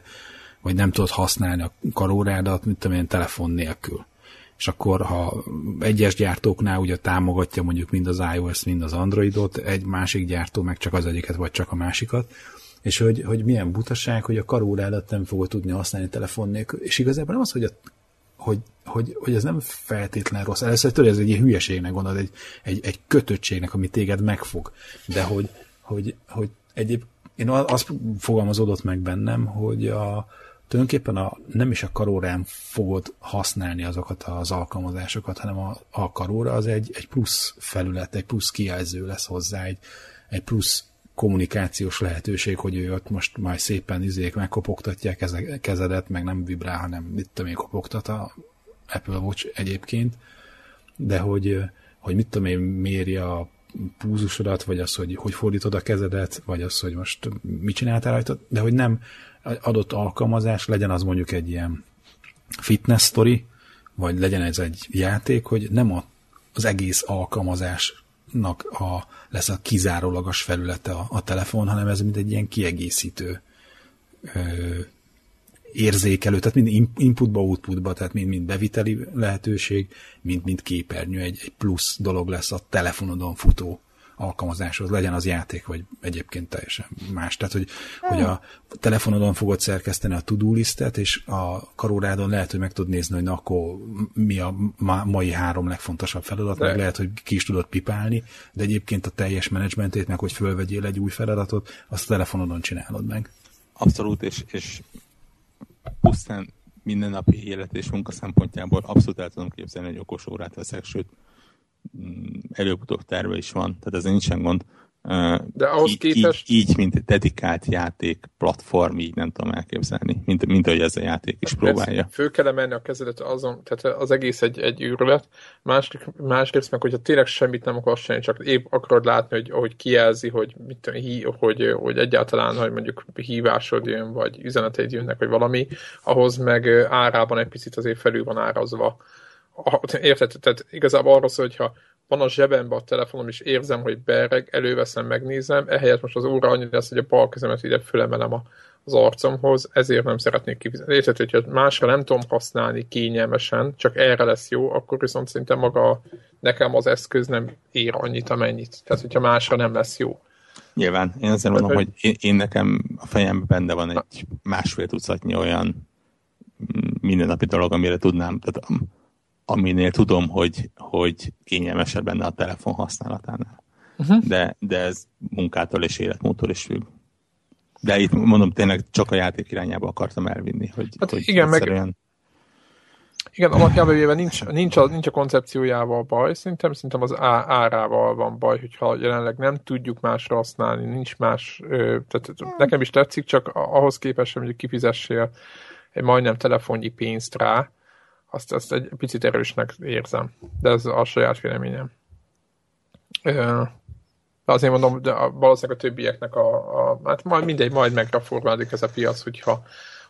vagy nem tudod használni a karórádat, mint amilyen telefon nélkül. És akkor, ha egyes gyártóknál ugye támogatja mondjuk mind az iOS, mind az Androidot, egy másik gyártó meg csak az egyiket, vagy csak a másikat, és hogy, hogy milyen butaság, hogy a karórádat nem fogod tudni használni telefon nélkül. És igazából nem az, hogy a hogy, hogy, hogy ez nem feltétlen rossz. Először tudod, ez egy ilyen hülyeségnek gondolod, egy, egy, egy kötöttségnek, ami téged megfog. De hogy, hogy, hogy egyéb, én azt fogalmazódott meg bennem, hogy a, tulajdonképpen a, nem is a karórán fogod használni azokat az alkalmazásokat, hanem a, a karóra az egy, egy plusz felület, egy plusz kijelző lesz hozzá, egy, egy plusz kommunikációs lehetőség, hogy ő ott most majd szépen izék megkopogtatják kezedet, meg nem vibrál, hanem mit tudom én, kopogtat a Apple Watch egyébként, de hogy, hogy mit tudom én, méri a púzusodat, vagy az, hogy hogy fordítod a kezedet, vagy az, hogy most mit csináltál rajta, de hogy nem adott alkalmazás, legyen az mondjuk egy ilyen fitness story, vagy legyen ez egy játék, hogy nem a, az egész alkalmazás nak a, lesz a kizárólagos felülete a, a telefon, hanem ez mint egy ilyen kiegészítő ö, érzékelő, tehát mind inputba, outputba, tehát mind, mind beviteli lehetőség, mind, mind képernyő, egy, egy plusz dolog lesz a telefonodon futó alkalmazáshoz, legyen az játék, vagy egyébként teljesen más. Tehát, hogy, hogy a telefonodon fogod szerkeszteni a to-do listet, és a karórádon lehet, hogy meg tudod nézni, hogy na, akkor mi a mai három legfontosabb feladat, de. meg lehet, hogy ki is tudod pipálni, de egyébként a teljes menedzsmentét, meg hogy fölvegyél egy új feladatot, azt a telefonodon csinálod meg. Abszolút, és, és pusztán mindennapi élet és munka szempontjából abszolút el tudom képzelni, hogy okos órát veszek, sőt, előbb-utóbb terve is van, tehát ez nincsen gond, De ahhoz így, képest... Így, így, mint dedikált játék platform, így nem tudom elképzelni, mint, mint ahogy ez a játék is hát próbálja. Fő kell menni a kezedet azon, tehát az egész egy, egy űrület, másrészt, másrészt meg, hogyha tényleg semmit nem akarsz csinálni, csak épp akarod látni, hogy, hogy kijelzi, hogy, mit tudom, hí, hogy, hogy egyáltalán, hogy mondjuk hívásod jön, vagy üzeneteid jönnek, vagy valami, ahhoz meg árában egy picit azért felül van árazva. Érted? Tehát igazából arról szól, hogyha van a zsebemben a telefonom, és érzem, hogy bereg, előveszem, megnézem, ehelyett most az óra annyi lesz, hogy a bal kezemet ide fölemelem a, az arcomhoz, ezért nem szeretnék kifizetni. Érted, hogyha másra nem tudom használni kényelmesen, csak erre lesz jó, akkor viszont szinte maga nekem az eszköz nem ér annyit, amennyit. Tehát, hogyha másra nem lesz jó. Nyilván, én azért mondom, hogy én, én nekem a fejemben benne van egy másfél tucatnyi olyan mindennapi dolog, amire tudnám, tehát aminél tudom, hogy, hogy kényelmesebb benne a telefon használatánál. Uh-huh. De, de ez munkától és életmódtól is függ. De itt mondom, tényleg csak a játék irányába akartam elvinni, hogy, hát hogy igen, egyszerűen... meg, igen, alapjában véve nincs, nincs, a, nincs a koncepciójával baj, szerintem, szerintem az árával van baj, hogyha jelenleg nem tudjuk másra használni, nincs más, tehát nekem is tetszik, csak ahhoz képest, hogy kifizessél egy majdnem telefonnyi pénzt rá, azt, azt egy picit erősnek érzem, de ez a saját véleményem. De azért mondom, de valószínűleg a többieknek a, a hát majd mindegy, majd megreformálódik ez a piac, hogyha,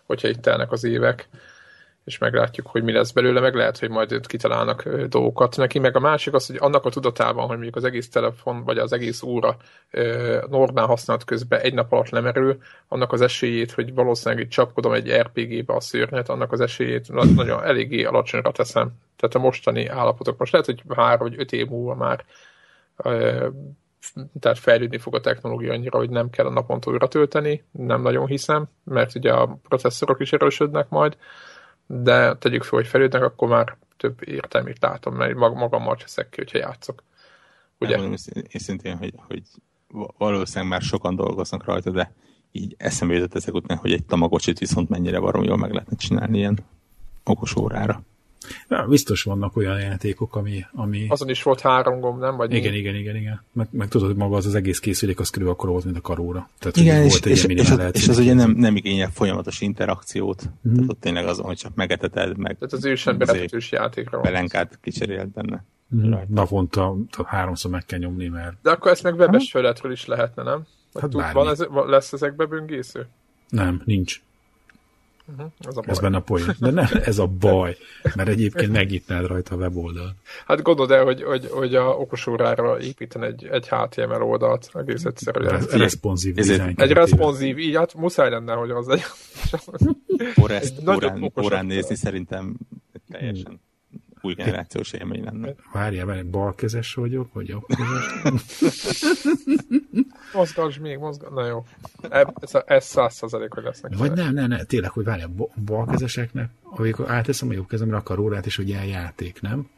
hogyha itt telnek az évek és meglátjuk, hogy mi lesz belőle, meg lehet, hogy majd kitalálnak dolgokat neki, meg a másik az, hogy annak a tudatában, hogy mondjuk az egész telefon, vagy az egész óra normál használat közben egy nap alatt lemerül, annak az esélyét, hogy valószínűleg itt csapkodom egy RPG-be a szörnyet, annak az esélyét nagyon eléggé alacsonyra teszem. Tehát a mostani állapotok most lehet, hogy három vagy öt év múlva már tehát fejlődni fog a technológia annyira, hogy nem kell a naponta újra tölteni, nem nagyon hiszem, mert ugye a processzorok is erősödnek majd, de tegyük fel, hogy felülnek, akkor már több értelmét látom, mert magammal cseszek ki, hogyha játszok. Ugye? Én szintén, hogy, hogy valószínűleg már sokan dolgoznak rajta, de így eszembe jutott ezek után, hogy egy tamagocsit viszont mennyire varom jól meg lehetne csinálni ilyen okos órára. Ja, biztos vannak olyan játékok, ami... ami... Azon is volt három gomb, nem? Vagy igen, mi? igen, igen, igen. Meg, meg tudod, hogy maga az, az egész készülék, az körülbelül akkor volt, mint a karóra. Tehát, igen, és, volt és, és, és, az, és az ugye nem, nem igényel folyamatos interakciót. Mm. Tehát ott tényleg azon, hogy csak megeteted, meg... Tehát az ősemberetetős játékra van. Belenkát kicserélt benne. Mm. Naponta háromszor meg kell nyomni, mert... De akkor ezt meg webes is lehetne, nem? Hát tud, van ez, lesz ezekbe böngésző? Nem, nincs. Uh-huh, ez, a baj. ez benne a poén. De nem, ez a baj, mert egyébként megnyitnád rajta a weboldal. Hát gondold el, hogy, hogy, hogy a okosórára építen egy, egy HTML oldalt, egész egyszerűen. Re- responsív design. Egy responsív, így hát muszáj lenne, hogy az egy... Forrest órán, órán nézni szerintem teljesen új generációs élmény lenne. Várjál, várjál, balkezes vagyok, vagy jobbkezes? Mozgass még, mozgass. Na jó. Ez száz százalék, hogy lesznek. Vagy nem, nem, nem, tényleg, hogy várjál, balkezeseknek, amikor áteszem a jobb kezemre a karórát, és hogy ilyen játék, nem?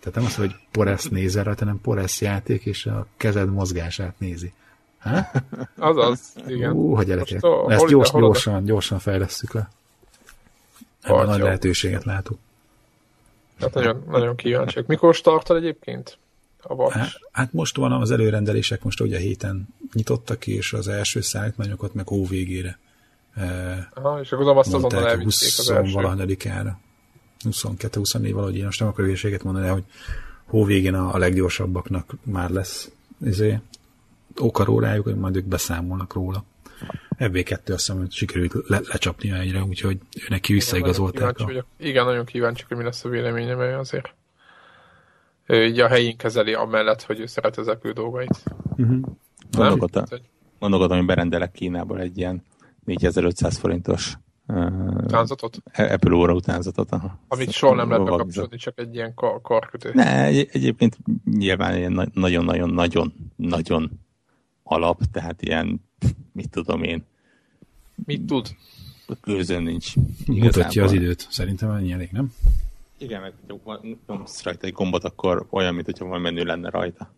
Tehát nem az, hogy poresz nézel rajta, hanem poresz játék, és a kezed mozgását nézi. Ha? Azaz, igen. Ú, hogy gyerekek. Ezt gyors, gyorsan, gyorsan fejlesztük le. Ebben nagy lehetőséget látunk. Hát nagyon, nagyon kíváncsiak. Mikor startol egyébként? A Watch? Hát, hát most van az előrendelések, most ugye héten nyitottak ki, és az első szállítmányokat meg hó végére. Aha, és akkor tudom azt azonnal elvitték az első. valahanyadikára. 22-24 valahogy én most nem akarok hülyeséget mondani, hogy hó végén a, a leggyorsabbaknak már lesz izé, okarórájuk, hogy majd ők beszámolnak róla. FB2 azt hiszem, hogy sikerült le, lecsapnia egyre, úgyhogy ő neki visszaigazolták. A... Igen, nagyon kíváncsi, hogy mi lesz a véleménye, mert azért ő így a helyén kezeli amellett, hogy ő szeret az Apple dolgait. Uh-huh. Gondolkodtam, gondolkodtam, hogy berendelek Kínából egy ilyen 4500 forintos utánzatot? Uh, Apple óra utánzatot. Aha. Amit soha nem lehet bekapcsolni, csak egy ilyen kar- karkötő. Ne, egy, egyébként nyilván ilyen nagyon-nagyon-nagyon-nagyon alap, tehát ilyen, mit tudom én. Mit tud? Gőzön nincs. Igazából. Mutatja az időt. Szerintem ennyi elég, nem? Igen, meg nyomsz rajta egy gombot, akkor olyan, mint hogyha valami menü lenne rajta.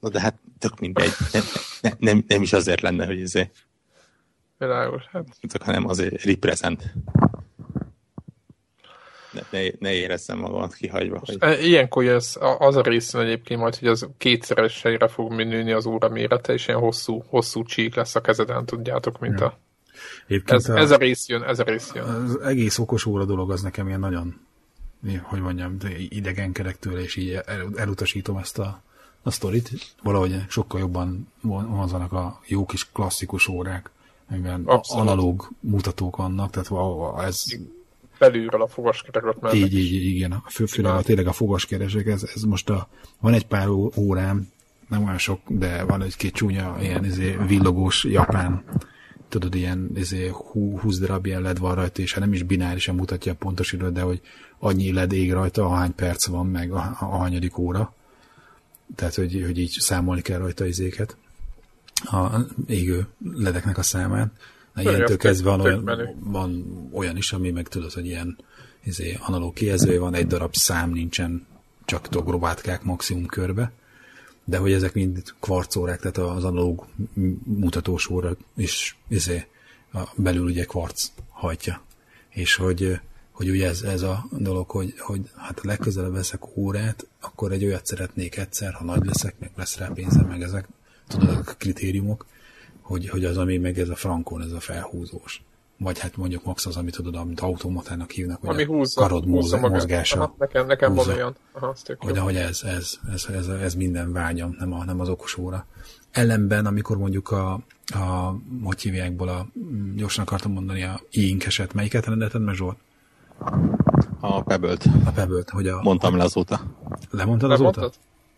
Na de hát tök mindegy. Nem, nem, nem, nem is azért lenne, hogy ez Világos, hát. Csak hanem azért represent. ne, ne, ne érezzem magamat kihagyva. Hogy... E, ilyenkor ez, az a részén egyébként majd, hogy az kétszeresre fog nőni az óra mérete, és ilyen hosszú, hosszú csík lesz a kezeden, tudjátok, mint ja. a... ez, a, ez a rész jön, ez a rész jön. Az egész okos óra dolog az nekem ilyen nagyon, hogy mondjam, idegenkedek tőle, és így el, elutasítom ezt a, a sztorit. Valahogy sokkal jobban vannak a jó kis klasszikus órák, amiben Abszolút. analóg mutatók vannak, tehát ez belülről a fogaskerekot mennek. Így, így, igen. Fő, főleg a, tényleg a fogaskeresek, ez, ez most a, van egy pár órám, nem olyan sok, de van egy-két csúnya ilyen izé, villogós japán tudod, ilyen izé, 20 darab ilyen led van rajta, és hát nem is binárisan mutatja a pontos időt, de hogy annyi led ég rajta, ahány perc van, meg a, a hanyadik óra. Tehát, hogy, hogy így számolni kell rajta izéket, a égő ledeknek a számát. Na, ilyentől kezdve van olyan, van olyan is, ami meg tudod, hogy ilyen izé, analóg kijelzője van, egy darab szám nincsen, csak togrobátkák maximum körbe, de hogy ezek mind kvarcórák, tehát az analóg mutatós óra is izé, a belül ugye kvarc hajtja. És hogy, hogy ugye ez, ez a dolog, hogy, hogy hát legközelebb veszek órát, akkor egy olyat szeretnék egyszer, ha nagy leszek, meg lesz rá pénzem, meg ezek, tudod, a kritériumok, hogy, hogy az, ami meg ez a frankon, ez a felhúzós. Vagy hát mondjuk max az, amit tudod, amit automatának hívnak, hogy ami húzza, karod húzza mozgása. Aha, nekem, nekem van olyan. Aha, hogy, hogy ez, ez, ez, ez, ez, minden vágyam, nem, a, nem az okos óra. Ellenben, amikor mondjuk a, a hogy hívjákból a, gyorsan akartam mondani, a inkeset, melyiket rendelted meg Zsolt? A Pebble-t. A Pebble-t, hogy a... Mondtam le azóta. Lemondtad azóta?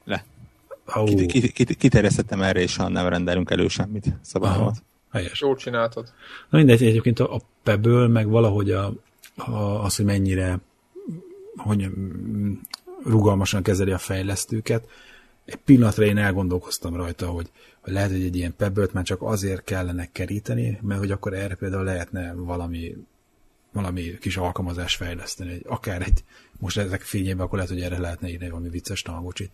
Le. Oh. Kiterjesztettem erre, és ha nem rendelünk elő semmit szabályomat. Helyes. Jól csináltad. Na mindegy, egyébként a, a Pebble, meg valahogy a, a, az, hogy mennyire hogy rugalmasan kezeli a fejlesztőket. Egy pillanatra én elgondolkoztam rajta, hogy, hogy lehet, hogy egy ilyen pebble már csak azért kellene keríteni, mert hogy akkor erre például lehetne valami valami kis alkalmazás fejleszteni, akár egy, most ezek fényében, akkor lehet, hogy erre lehetne írni valami vicces tanulgocsit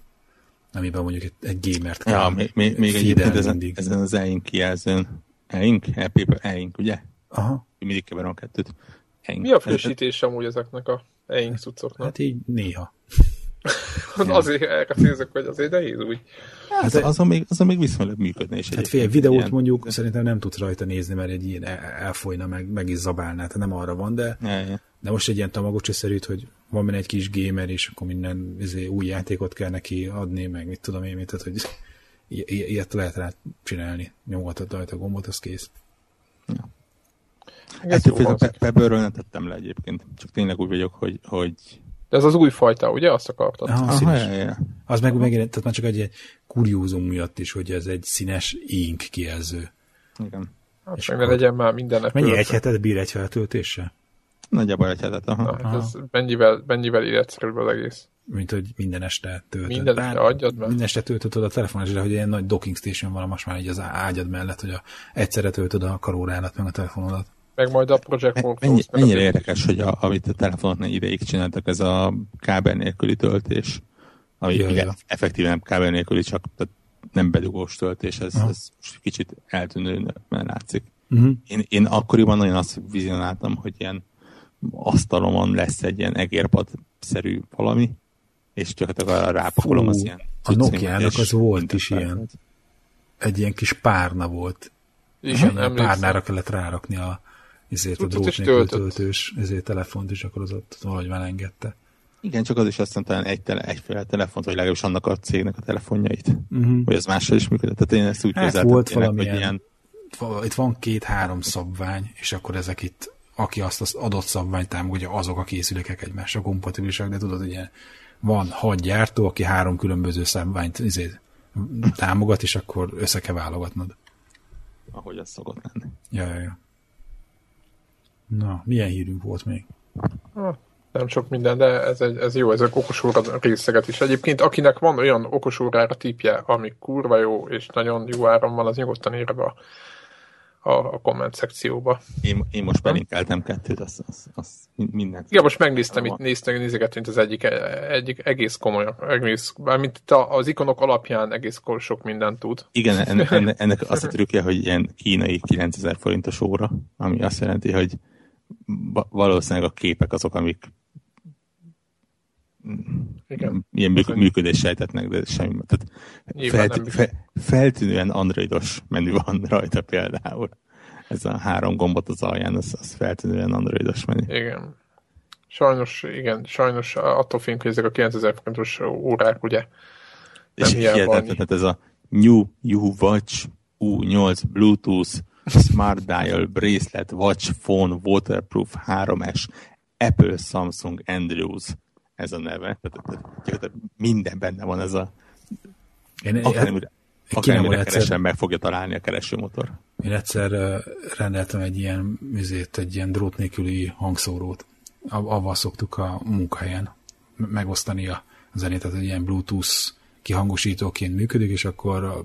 amiben mondjuk egy, egy gamert kell. Ja, még, még, egyébként ezen, ezen az e-ink kijelzőn. E-ink? E-paper, e-ink, ugye? Aha. Mindig keverem a kettőt. E-ink. Mi a frissítés amúgy ezeknek a e-ink cuccoknak? Hát így néha. azért elkacézok, hogy azért nehéz úgy. Hát az, azon, még, azon még viszonylag működne. És hát fél videót ilyen... mondjuk szerintem nem tudsz rajta nézni, mert egy ilyen elfolyna, meg, meg is zabálná, tehát nem arra van, de, ja. de most egy ilyen tamagocsi szerűt, hogy van benne egy kis gamer, és akkor minden izé, új játékot kell neki adni, meg mit tudom én, mit, tehát, hogy i- ilyet lehet rá csinálni. Nyomatod rajta a gombot, az kész. Ja. Ettől a Pebble-ről nem tettem le egyébként, csak tényleg úgy vagyok, hogy, hogy de ez az új fajta, ugye? Azt akartad? Aha, Aha színes. Ja, ja. Az meg megint, tehát már csak egy kuriózum miatt is, hogy ez egy színes ink kijelző. Igen. Hát és meg akkor... legyen már mindennek. Mennyi egy hetet bír egy feltöltése? Nagyjából egy hetet, aha. Na, hát ez mennyivel, mennyivel életszerűbb az egész? Mint hogy minden este töltöd. Minden este adjad meg. Minden este töltöd a telefonosra, hogy ilyen nagy docking station van most már így az ágyad mellett, hogy a, egyszerre töltöd a karórádat meg a telefonodat meg majd a Project Mennyi, Mennyi, mennyire érdekes, hogy a, amit a telefonoknál ideig csináltak, ez a kábel nélküli töltés, ami ja, ja. effektíven nem kábel nélküli, csak nem bedugós töltés, ez, ez kicsit eltűnő, mert látszik. Uh-huh. Én, én akkoriban nagyon azt vizionáltam, hogy ilyen asztalomon lesz egy ilyen egérpad-szerű valami, és gyakorlatilag arra rápakolom Fú, az ilyen A Nokia-nak az volt is ilyen. Egy ilyen kis párna volt. Igen, párnára kellett rárakni a ezért a drót nélkül töltős ezért telefont is, akkor az ott valahogy elengedte. Igen, csak az is azt mondta, egy tele, egyféle telefont, vagy legalábbis annak a cégnek a telefonjait, uh-huh. hogy az mással is működött. Tehát én ezt úgy hát volt valami hogy ilyen... Itt van két-három szabvány, és akkor ezek itt, aki azt az adott szabványt támogatja, azok a készülékek egymásra kompatibilisek, de tudod, hogy ilyen van hat gyártó, aki három különböző szabványt izé, támogat, és akkor össze kell válogatnod. Ahogy az szokott lenni. Ja, ja, ja. Na, milyen hírünk volt még? Ha, nem sok minden, de ez, egy, ez jó, ezek okosóra részeget is. Egyébként akinek van olyan okosórára típje, ami kurva jó, és nagyon jó áron van, az nyugodtan írja be a, a, a komment szekcióba. Én, én most belinkeltem kettőt, az, az, az mindent. Igen, most megnéztem, itt néztem, nézegetünk az egyik, egyik egész komoly, egész, mint az ikonok alapján egész sok mindent tud. Igen, ennek, ennek, ennek azt a trükkje, hogy ilyen kínai 9000 forintos óra, ami azt jelenti, hogy valószínűleg a képek azok, amik Igen. ilyen műk- működés sejtetnek, de semmi. Tehát felt, fe, feltűnően androidos menü van rajta például. Ez a három gombot az alján, az, az feltűnően androidos menü. Igen. Sajnos, igen, sajnos attól félünk, hogy ezek a 9000 forintos órák, ugye, és hihetetlen, ez a New You Watch U8 Bluetooth Smart Dial Bracelet Watch Phone Waterproof 3S Apple Samsung Andrews ez a neve. Tehát, tehát minden benne van ez a én, akármire, akármire keresem, meg fogja találni a keresőmotor. Én egyszer rendeltem egy ilyen, műzét, egy ilyen drót nélküli hangszórót. Avval szoktuk a munkahelyen megosztani a zenét, tehát egy ilyen Bluetooth kihangosítóként működik, és akkor a,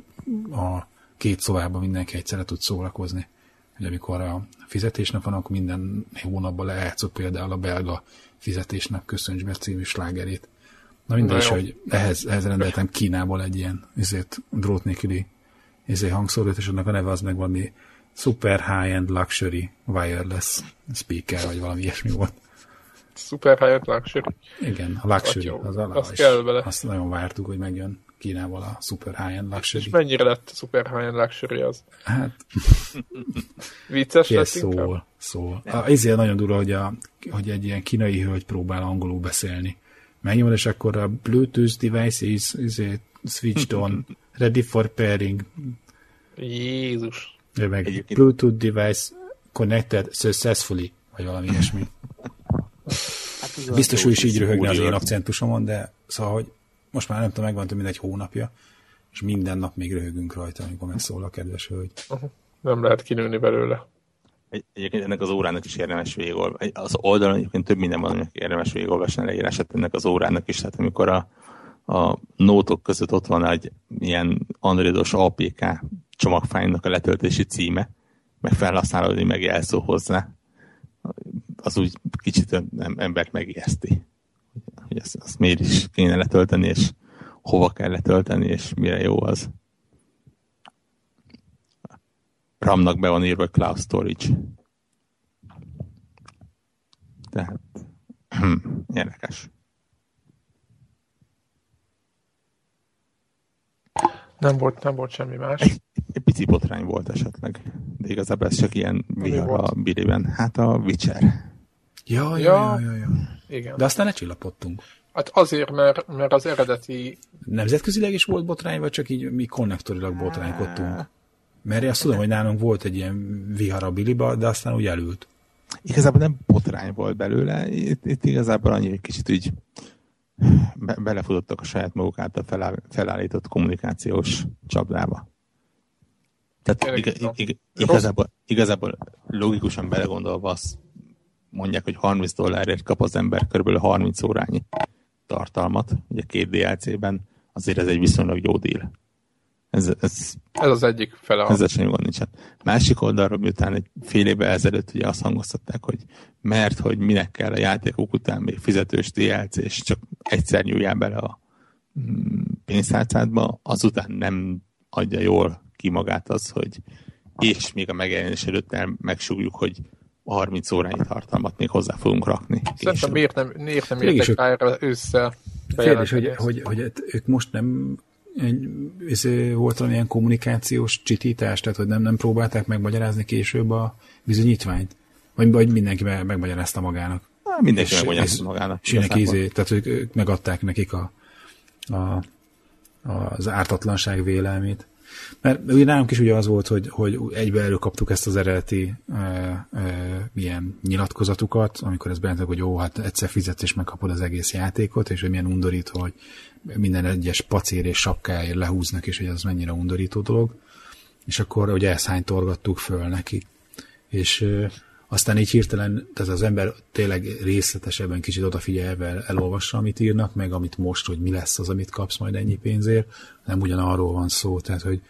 a két szobában mindenki egyszerre tud szórakozni. Hogy amikor a fizetésnap van, akkor minden hónapban lejátszott például a belga fizetésnap köszönts be című slágerét. Na minden is, hogy ehhez, ehhez rendeltem Kínából egy ilyen ezért drót nélküli ezért hangszórót, és annak a neve az meg valami Super High-End Luxury Wireless Speaker, vagy valami ilyesmi volt. Super high-end luxury. Igen, a luxury. Hát az, az, az kell bele. Azt nagyon vártuk, hogy megjön Kínával a super high-end luxury. És mennyire lett super high-end luxury az? Hát... Vicces lett szól, szól. Ezért nagyon durva, hogy, a, hogy egy ilyen kínai hölgy próbál angolul beszélni. Megnyomod, és akkor a Bluetooth device is, is switched on, ready for pairing. Jézus. Meg Bluetooth device connected successfully, vagy valami ilyesmi. Hát Biztos, hogy is így röhögne az én akcentusomon, de szóval, hogy most már nem tudom, megvan több mint egy hónapja, és minden nap még röhögünk rajta, amikor megszól a kedves hölgy. Nem lehet kinőni belőle. Egy, egyébként ennek az órának is érdemes végigolvasni. Az oldalon egyébként több minden van, aminek érdemes végigolvasni a leírását ennek az órának is. Tehát amikor a, a nótok között ott van egy ilyen androidos APK csomagfájnak a letöltési címe, meg felhasználói meg jelszó hozzá, az úgy kicsit embert megijeszti. Hogy azt, azt miért is kéne letölteni, és hova kell letölteni, és mire jó az. RAM-nak be van írva Cloud Storage. Tehát érdekes. Nem volt, nem volt semmi más. Egy, egy pici botrány volt esetleg, de igazából ez csak ilyen vihar a biriben. Hát a Witcher. Ja, ja, ja, ja, ja. Igen. De aztán lecsillapodtunk. Hát azért, mert, mert az eredeti... Nemzetközileg is volt botrány, vagy csak így mi konnektorilag botránykodtunk? Mert azt tudom, hogy nálunk volt egy ilyen vihar a biliba, de aztán úgy elült. Igazából nem botrány volt belőle, itt, itt igazából annyi, hogy kicsit úgy be, belefutottak a saját maguk által feláll, felállított kommunikációs csapdába. Tehát ig, ig, igazából, igazából logikusan belegondolva azt mondják, hogy 30 dollárért kap az ember kb. 30 órányi tartalmat, ugye két DLC-ben, azért ez egy viszonylag jó deal. Ez, ez, ez az egyik fele. Ezzel semmi gond nincsen. Másik oldalról, miután egy fél évvel ezelőtt ugye azt hangoztatták, hogy mert, hogy minek kell a játékok után még fizetős DLC, és csak egyszer nyúljál bele a mm, pénztárcádba, azután nem adja jól ki magát az, hogy és még a megjelenés előtt megsúgjuk, hogy 30 órányi tartalmat még hozzá fogunk rakni. Szerintem miért nem, miért nem értek rá erre össze? Kérdés, hogy, hogy, hogy, ők most nem ez volt valamilyen kommunikációs csitítás, tehát hogy nem, nem próbálták megmagyarázni később a bizonyítványt? Vagy, vagy mindenki megmagyarázta magának? Há, mindenki megmagyarázta magának. És neki izé, tehát ők, ők megadták nekik a, a, az ártatlanság vélelmét. Mert ugye nálunk is ugye az volt, hogy, hogy egybe előkaptuk ezt az eredeti e, e, ilyen nyilatkozatukat, amikor ez bent, hogy jó, hát egyszer fizetsz és megkapod az egész játékot, és hogy milyen undorító, hogy minden egyes pacér és sapkáért lehúznak, és hogy az mennyire undorító dolog. És akkor ugye elszánytorgattuk föl neki. És aztán így hirtelen, tehát az ember tényleg részletesebben kicsit odafigyelve elolvassa, amit írnak, meg amit most, hogy mi lesz az, amit kapsz majd ennyi pénzért, nem ugyanarról van szó, tehát hogy,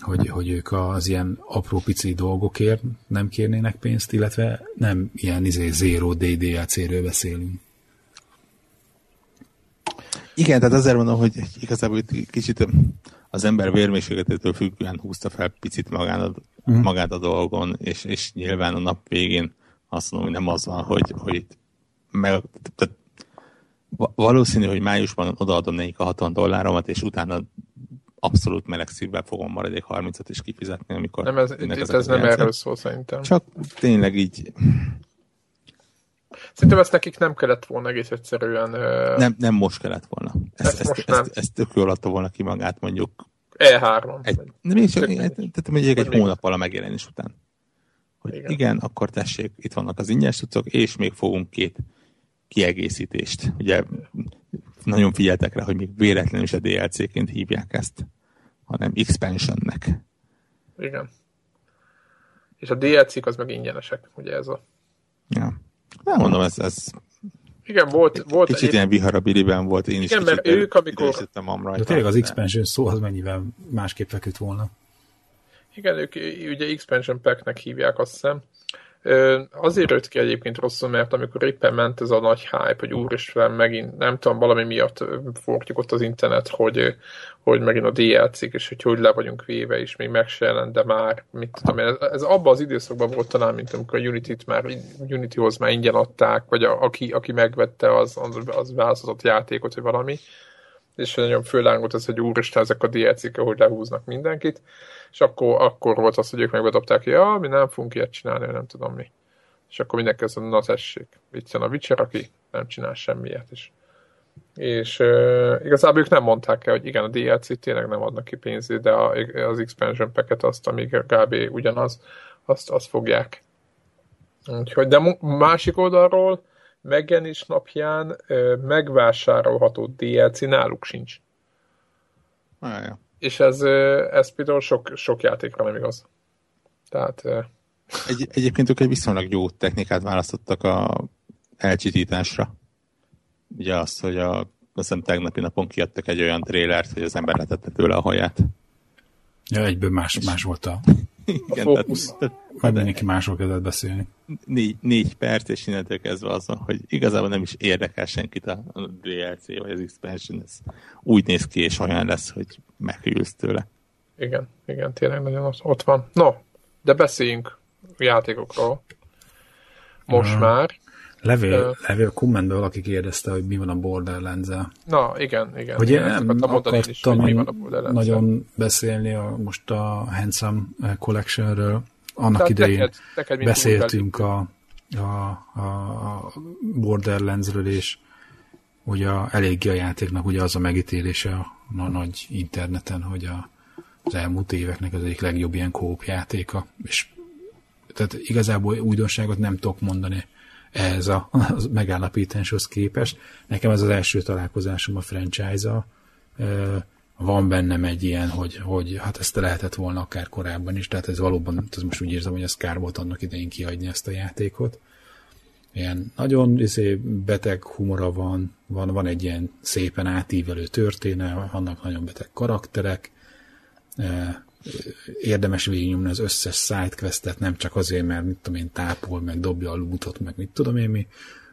hogy, hogy ők az ilyen apró pici dolgokért nem kérnének pénzt, illetve nem ilyen izé, zero DDLC-ről beszélünk. Igen, tehát azért mondom, hogy igazából itt kicsit az ember vérmérsékletétől függően húzta fel picit magán uh-huh. magát a dolgon, és, és nyilván a nap végén azt mondom, hogy nem az van, hogy, hogy itt meg, tehát valószínű, hogy májusban odaadom nekik a 60 dolláromat, és utána abszolút meleg szívvel fogom maradék 30-at is kifizetni, amikor... Nem, ez, itt, itt ez nem erről szól szerintem. Csak tényleg így... Szerintem ezt nekik nem kellett volna egész egyszerűen... Nem, nem most kellett volna. Ezt, ezt, ezt, most ezt, nem. ezt, ezt tök jól adta volna ki magát mondjuk... E3. Egy, nem, még csak, tehát mondjuk egy hónappal a megjelenés után. Hogy igen. igen, akkor tessék, itt vannak az ingyenes tudcok, és még fogunk két kiegészítést. Ugye nagyon figyeltek rá, hogy még véletlenül a DLC-ként hívják ezt, hanem expansionnek. Igen. És a DLC-k az meg ingyenesek, ugye ez a... Ja. Nem mondom, ez, ez igen, volt... volt kicsit egy... ilyen viharabiliben volt, én Igen, is mert ők, amikor... De tényleg az expansion szó az mennyivel másképp feküdt volna. Igen, ők ugye expansion packnek hívják, azt hiszem. Azért jött ki egyébként rosszul, mert amikor éppen ment ez a nagy hype, hogy úristen, megint nem tudom, valami miatt fortjuk ott az internet, hogy, hogy megint a dlc és hogy hogy le vagyunk véve, és még meg se jelent, de már, mit tudom ez, ez abban az időszakban volt talán, mint amikor a Unity-t már, Unityhoz már ingyen adták, vagy a, aki, aki megvette, az, az, az játékot, vagy valami, és nagyon főlángolt ez, hogy úristen, ezek a DLC-k, hogy lehúznak mindenkit, akkor, akkor volt az, hogy ők megbedobták, hogy ja, mi nem fogunk ilyet csinálni, nem tudom mi. És akkor mindenki azt mondja, na tessék, itt jön a Witcher, aki nem csinál semmiet is. És uh, igazából ők nem mondták el, hogy igen, a DLC tényleg nem adnak ki pénzét, de a, az expansion packet azt, amíg kb. ugyanaz, azt, azt fogják. Úgyhogy, de másik oldalról megjelenés napján uh, megvásárolható DLC náluk sincs. Ah, ja. És ez, ez például sok, sok játékra nem igaz. Tehát... Egy, egyébként ők egy viszonylag jó technikát választottak a elcsitításra. Ugye azt, hogy a, azt hiszem tegnapi napon kiadtak egy olyan trélert, hogy az ember letette tőle a haját. Ja, egyből más, más volt a, Igen, a tehát, tehát, majd mindenki másról kezdett beszélni. Négy, négy perc, és innentől kezdve az van, hogy igazából nem is érdekel senkit a, DLC vagy az expansion, ez úgy néz ki, és olyan lesz, hogy meghűlsz tőle. Igen, igen, tényleg nagyon ott van. No, de beszéljünk játékokról. Most uh, már. Levél, uh, levél kommentben valaki kérdezte, hogy mi van a borderlands -el. Na, igen, igen. Hogy én nem akartam is, hogy mi van a nagyon beszélni a, most a Handsome Collection-ről. Annak Tehát idején neked, neked beszéltünk a, a, a Borderlands-ről, és ugye a, eléggé a játéknak ugye az a megítélése a, a nagy interneten, hogy a, az elmúlt éveknek az egyik legjobb ilyen kóp játéka, és tehát igazából újdonságot nem tudok mondani ehhez a, a megállapításhoz képest. Nekem ez az első találkozásom a franchise-a. Van bennem egy ilyen, hogy, hogy hát ezt lehetett volna akár korábban is, tehát ez valóban, ez most úgy érzem, hogy ez kár volt annak idején kiadni ezt a játékot. Ilyen nagyon izé, beteg humora van, van, van egy ilyen szépen átívelő történet, vannak nagyon beteg karakterek, érdemes végignyomni az összes sidequestet, nem csak azért, mert mit tudom én, tápol, meg dobja a lootot, meg mit tudom én mi,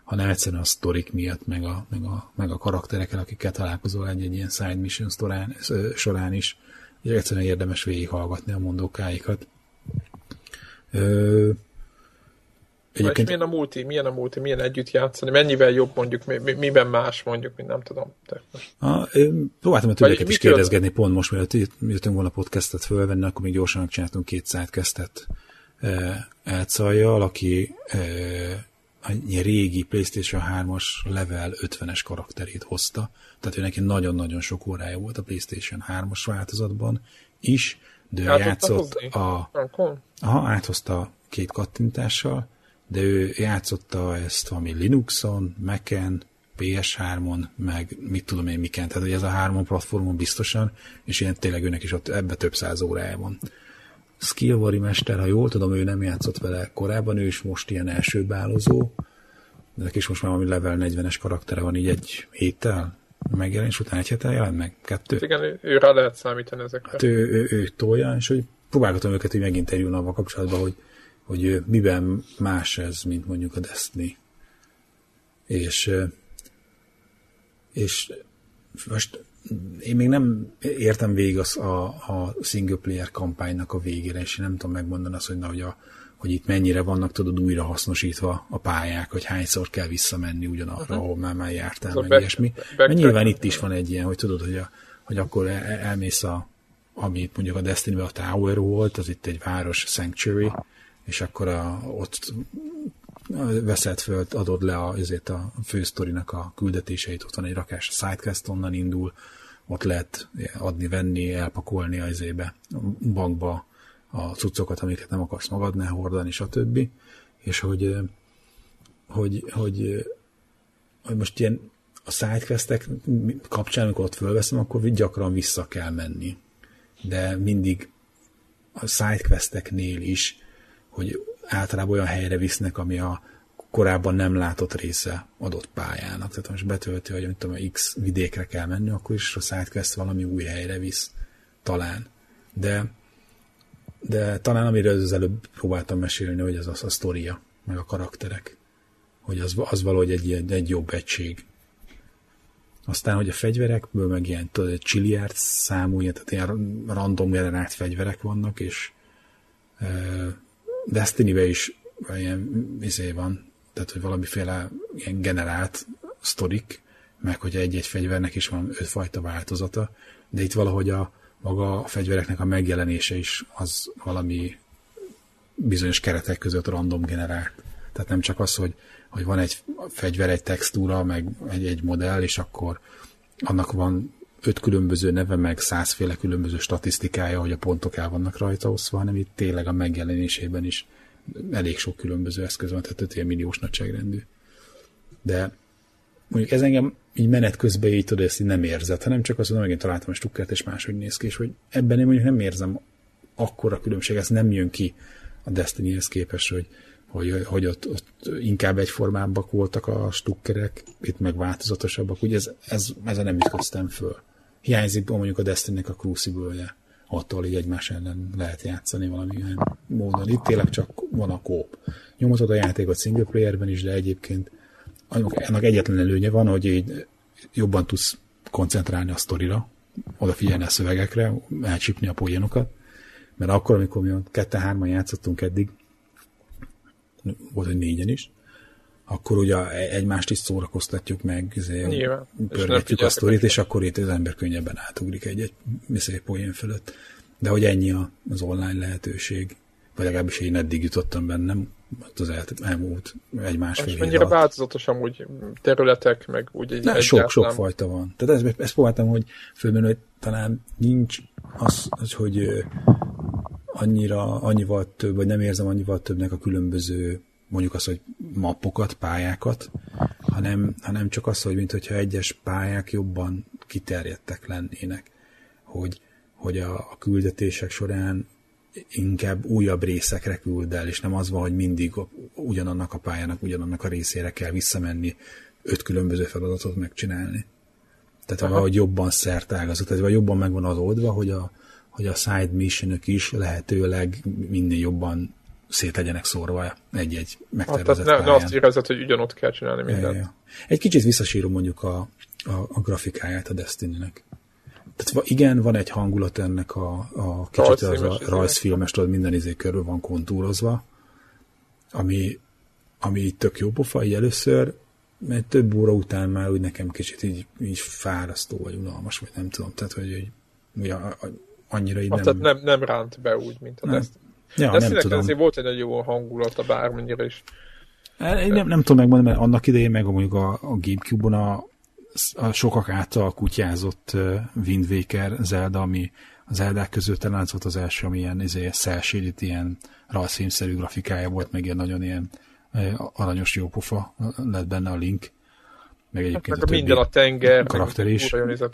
hanem egyszerűen a sztorik miatt, meg a, meg a, meg a karakterekkel, akikkel találkozol egy-egy ilyen side mission során, során is, egyszerűen érdemes végighallgatni a mondókáikat. Ö, Egyébként... milyen a multi, milyen a multi, milyen együtt játszani, mennyivel jobb mondjuk, mi, miben más mondjuk, mint nem tudom. A, próbáltam a többieket is kérdezgetni az... pont most, mielőtt jöttünk volna podcastet fölvenni, akkor még gyorsan megcsináltunk két sidecastet e, Elcajjal, aki e, a régi PlayStation 3-as level 50-es karakterét hozta, tehát ő neki nagyon-nagyon sok órája volt a PlayStation 3-as változatban is, de ő játszott a... Aha, áthozta két kattintással, de ő játszotta ezt valami Linuxon, Mac-en, PS3-on, meg mit tudom én miken, tehát hogy ez a három platformon biztosan, és ilyen tényleg őnek is ott ebbe több száz órája van. Skillvary mester, ha jól tudom, ő nem játszott vele korábban, ő is most ilyen első bálozó, de is most már valami level 40-es karaktere van így egy héttel, megjelenés után egy héttel jelent meg? Kettő? Hát igen, ő, rá lehet számítani ezekre. Hát ő, ő, ő tolja, és hogy próbálgatom őket hogy megint interjúlni avval kapcsolatban, hogy hogy miben más ez, mint mondjuk a Destiny. És, és most én még nem értem végig az a, a single player kampánynak a végére, és én nem tudom megmondani azt, hogy na, hogy a, hogy itt mennyire vannak, tudod, újra hasznosítva a pályák, hogy hányszor kell visszamenni ugyanarra, uh-huh. ahol már, már jártál, meg ilyesmi. Mert nyilván itt is van egy ilyen, hogy tudod, hogy, a, hogy akkor el, elmész a, amit mondjuk a destiny a Tower volt, az itt egy város Sanctuary, és akkor a, ott veszed föl, adod le a, azért a fősztorinak a küldetéseit, ott van egy rakás, a Sidecast onnan indul, ott lehet adni, venni, elpakolni az izébe, a bankba a cuccokat, amiket nem akarsz magadnál hordani, stb. És hogy, hogy, hogy, hogy most ilyen a sidequestek kapcsán, amikor ott fölveszem, akkor gyakran vissza kell menni. De mindig a sidequesteknél is, hogy általában olyan helyre visznek, ami a korábban nem látott része adott pályának. Tehát most betölti, hogy tudom, X vidékre kell menni, akkor is a sidequest valami új helyre visz. Talán. De, de talán amiről az előbb próbáltam mesélni, hogy ez az a sztoria, meg a karakterek. Hogy az, az valahogy egy, egy jobb egység. Aztán, hogy a fegyverekből meg ilyen tudod, egy csilliárd számú, tehát ilyen random generált fegyverek vannak, és Destiny-be is ilyen izé van, tehát hogy valamiféle ilyen generált sztorik, meg hogy egy-egy fegyvernek is van ötfajta változata, de itt valahogy a maga a fegyvereknek a megjelenése is az valami bizonyos keretek között random generált. Tehát nem csak az, hogy, hogy van egy fegyver, egy textúra, meg egy, egy modell, és akkor annak van öt különböző neve, meg százféle különböző statisztikája, hogy a pontok el vannak rajta oszva, hanem itt tényleg a megjelenésében is elég sok különböző eszköz van, tehát 5 milliós nagyságrendű. De mondjuk ez engem így menet közben így tudod, ezt így nem érzett, hanem csak azt mondom, megint találtam a stukkert, és máshogy néz ki, és hogy ebben én mondjuk nem érzem akkora különbség, ez nem jön ki a Destiny-hez képest, hogy, hogy, hogy ott, ott inkább egyformábbak voltak a stukkerek, itt meg változatosabbak, ugye ez, ez, ezzel nem ütköztem föl. Hiányzik mondjuk a Destiny-nek a Crucible-je attól így egymás ellen lehet játszani valamilyen módon. Itt tényleg csak van a kóp. Nyomhatod a játékot single playerben is, de egyébként annak egyetlen előnye van, hogy így jobban tudsz koncentrálni a sztorira, odafigyelni a szövegekre, elcsípni a poénokat, mert akkor, amikor mi ketten-hárman játszottunk eddig, volt, hogy négyen is, akkor ugye egymást is szórakoztatjuk meg, izé, pörgetjük a sztorit, és akkor itt az ember könnyebben átugrik egy-egy szép poén fölött. De hogy ennyi az online lehetőség, vagy legalábbis én eddig jutottam bennem, az elmúlt egy másfél év mennyire változatos amúgy területek, meg úgy egy Ne, sok, sok fajta van. Tehát ezt, ezt próbáltam, hogy fölmenő, hogy talán nincs az, az hogy annyira, annyival több, vagy nem érzem annyival többnek a különböző mondjuk az, hogy mappokat, pályákat, hanem, hanem csak az, hogy mintha egyes pályák jobban kiterjedtek lennének, hogy, hogy a, a küldetések során inkább újabb részekre küld el, és nem az van, hogy mindig ugyanannak a pályának, ugyanannak a részére kell visszamenni, öt különböző feladatot megcsinálni. Tehát Aha. valahogy jobban szertágazok, tehát vagy jobban megvan az oldva, hogy a, hogy a side mission is lehetőleg minél jobban szét legyenek szórva egy-egy megtervezett hát, tehát ne, ne azt érezed, hogy ugyanott kell csinálni mindent. Ja, ja. Egy kicsit visszasírom mondjuk a, a, a grafikáját a Destiny-nek. Tehát igen, van egy hangulat ennek a, a kicsit az a rajzfilmes, tudod, minden izé körül van kontúrozva, ami, ami tök jó pofa, így először, mert több óra után már úgy nekem kicsit így, így fárasztó, vagy unalmas, vagy nem tudom, tehát hogy, hogy, a, annyira így hát, nem... Tehát nem, nem ránt be úgy, mint a nem. Destiny. Ja, De nem tudom. azért volt egy nagyon jó hangulata bármennyire is. Én nem, nem tudom megmondani, mert annak idején meg mondjuk a, a Gamecube-on a, a sokak által kutyázott Wind Waker Zelda, ami az Zeldák között talán az volt az első, ami ilyen izé, szelsédít, ilyen rajzfilmszerű grafikája volt, meg ilyen nagyon ilyen aranyos jópofa lett benne a link. Meg egyébként hát, a minden a tenger, karakter is.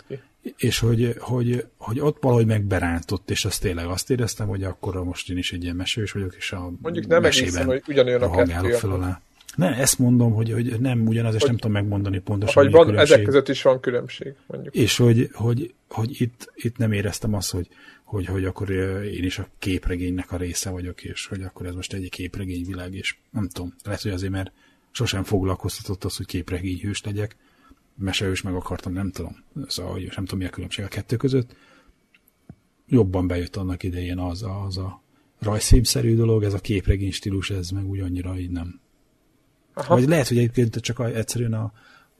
Ki és hogy, hogy, hogy ott valahogy megberántott, és azt tényleg azt éreztem, hogy akkor most én is egy ilyen mesős vagyok, és a Mondjuk nem egészen, hogy ugyanolyan a kettő. Fel alá. Ne, ezt mondom, hogy, hogy nem ugyanaz, és hogy, nem tudom megmondani pontosan, hogy van, különbség. ezek között is van különbség, mondjuk. És hogy, hogy, hogy itt, itt nem éreztem azt, hogy, hogy, hogy akkor én is a képregénynek a része vagyok, és hogy akkor ez most egy képregényvilág, és nem tudom, lehet, hogy azért, mert sosem foglalkoztatott az, hogy képregényhős legyek, meseős meg akartam, nem tudom. Szóval, hogy nem tudom, mi a különbség a kettő között. Jobban bejött annak idején az a, az a rajzfilmszerű dolog, ez a képregény stílus, ez meg úgy annyira így nem. Aha. Vagy lehet, hogy egyébként csak egyszerűen a,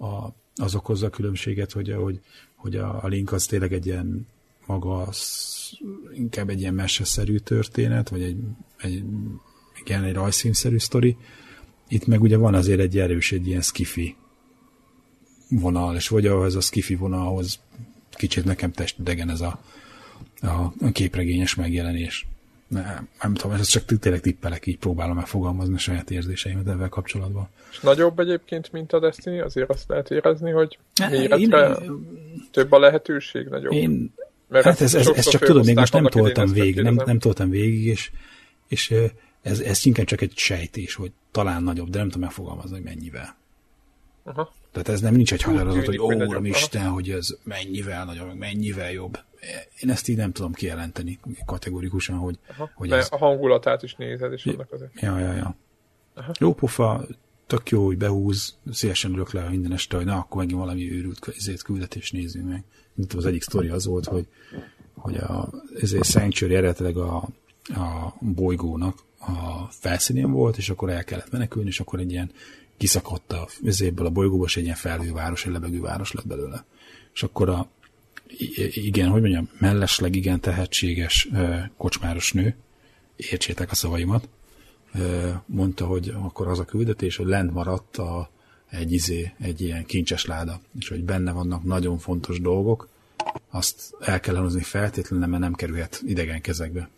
a, az okozza a különbséget, hogy, hogy, hogy a, a Link az tényleg egy ilyen maga az, inkább egy ilyen meseszerű történet, vagy egy, egy igen, egy rajzfilmszerű sztori. Itt meg ugye van azért egy erős, egy ilyen skifi vonal, és vagy ahhoz a skifi vonalhoz kicsit nekem testidegen ez a, a képregényes megjelenés. Nem, nem tudom, ez csak tényleg tippelek, így próbálom megfogalmazni a saját érzéseimet ebben kapcsolatban. És nagyobb egyébként, mint a Destiny, azért azt lehet érezni, hogy méretre én, több a lehetőség, nagyobb. Én, Mert hát ez, ez, ez csak tudod, még most nem toltam végig, nem, nem toltam végig, és, és ez, ez inkább csak egy sejtés, hogy talán nagyobb, de nem tudom megfogalmazni, hogy mennyivel. Aha. Tehát ez nem nincs egy határozat, hogy ó, Isten, hogy ez mennyivel nagyobb, mennyivel jobb. Én ezt így nem tudom kijelenteni kategorikusan, hogy, Aha, hogy ez... a hangulatát is nézed, és annak azért. Ja, ja, ja. Aha. Jó pofa, tök jó, hogy behúz, szívesen ülök le minden este, hogy na, akkor megint valami őrült ezért küldetés nézzünk meg. Mint az egyik sztori az volt, hogy, hogy a, ezért Sanctuary eredetileg a, a bolygónak a felszínén volt, és akkor el kellett menekülni, és akkor egy ilyen kiszakadt a vizéből a bolygóból, és egy ilyen felhőváros, egy lebegő város lett belőle. És akkor a, igen, hogy mondjam, mellesleg igen tehetséges kocsmáros nő, értsétek a szavaimat, mondta, hogy akkor az a küldetés, hogy lent maradt a, egy izé, egy ilyen kincses láda, és hogy benne vannak nagyon fontos dolgok, azt el kell hozni feltétlenül, mert nem kerülhet idegen kezekbe.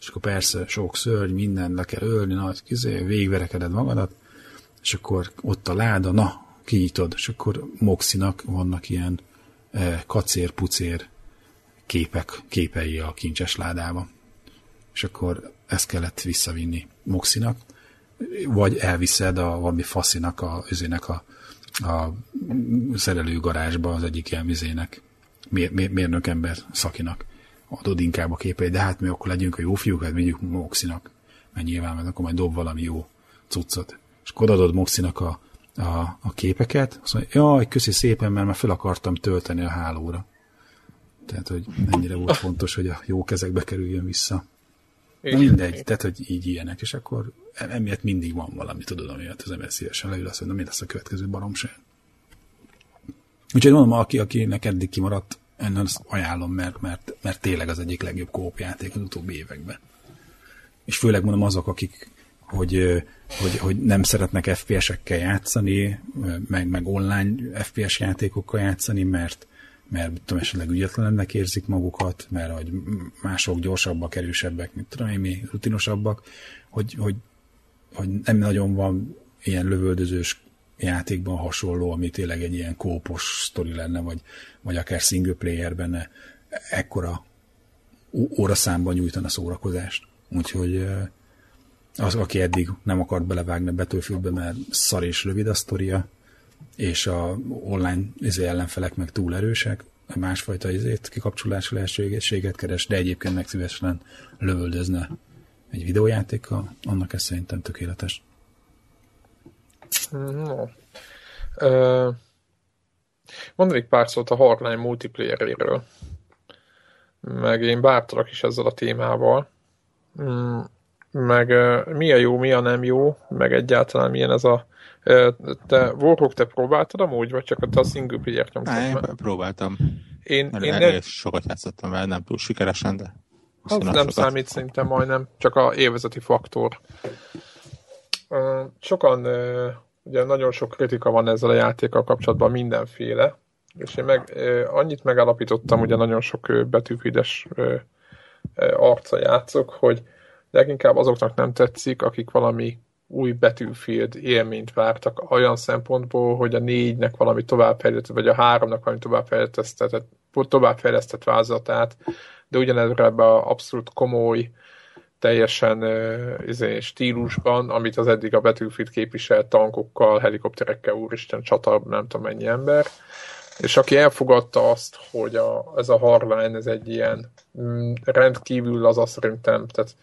És akkor persze sok szörny, minden le kell ölni, nagy kizé, végverekeded magadat, és akkor ott a láda, na, kinyitod, és akkor Moxinak vannak ilyen e, kacér-pucér képek, képei a kincses ládába. És akkor ezt kellett visszavinni Moxinak, vagy elviszed a valami faszinak, a, üzének a, a szerelőgarázsba az egyik ilyen vizének, mér, mér, mérnök ember szakinak adod inkább a képeit, de hát mi akkor legyünk a jó fiúk, hát vigyük Moxinak, mert nyilván, mert akkor majd dob valami jó cuccot és akkor adod Moxinak a, a, a képeket, azt mondja, jaj, köszi szépen, mert már fel akartam tölteni a hálóra. Tehát, hogy mennyire volt fontos, hogy a jó kezekbe kerüljön vissza. Na mindegy, tehát, hogy így ilyenek, és akkor emiatt mindig van valami, tudod, amiatt az ember szívesen leül, azt mondja, mi lesz a következő baromság. Úgyhogy mondom, aki, akinek eddig kimaradt, ennek azt ajánlom, mert, mert, mert tényleg az egyik legjobb kópjáték az utóbbi években. És főleg mondom azok, akik hogy, hogy, hogy nem szeretnek FPS-ekkel játszani, meg, meg online FPS játékokkal játszani, mert, mert tudom, esetleg ügyetlennek érzik magukat, mert hogy mások gyorsabbak, erősebbek, mint tudom én, rutinosabbak, hogy, hogy, hogy nem nagyon van ilyen lövöldözős játékban hasonló, ami tényleg egy ilyen kópos sztori lenne, vagy, vagy akár single player benne ekkora óraszámban nyújtana szórakozást. Úgyhogy az, aki eddig nem akart belevágni a Battlefieldbe, mert szar és rövid a sztoria, és a online izé ellenfelek meg túl erősek, másfajta izét, kikapcsolási lehetőséget keres, de egyébként meg szívesen lövöldözne egy videójátékkal, annak ez szerintem tökéletes. No. Uh, mondanék pár szót a Hardline multiplayeréről. Meg én bártalak is ezzel a témával. Meg mi a jó, mi a nem jó, meg egyáltalán milyen ez a te, Warhawk, te próbáltad amúgy, vagy csak a single player-t nyomtad? Nem, próbáltam. Én, én ne... sokat játszottam vele, nem túl sikeresen, de az nem sokat. számít szerintem majdnem, csak a élvezeti faktor. Sokan, ugye nagyon sok kritika van ezzel a játékkal kapcsolatban, mindenféle, és én meg annyit megállapítottam, ugye nagyon sok betűfides arca játszok, hogy leginkább azoknak nem tetszik, akik valami új Battlefield élményt vártak olyan szempontból, hogy a négynek valami továbbfejlesztett, vagy a háromnak valami továbbfejlesztett, továbbfejlesztett vázatát, de ugyanezre ebbe a abszolút komoly, teljesen uh, stílusban, amit az eddig a Battlefield képviselt tankokkal, helikopterekkel, úristen, csata, nem tudom mennyi ember. És aki elfogadta azt, hogy a, ez a Hardline, ez egy ilyen mm, rendkívül az azt szerintem, tehát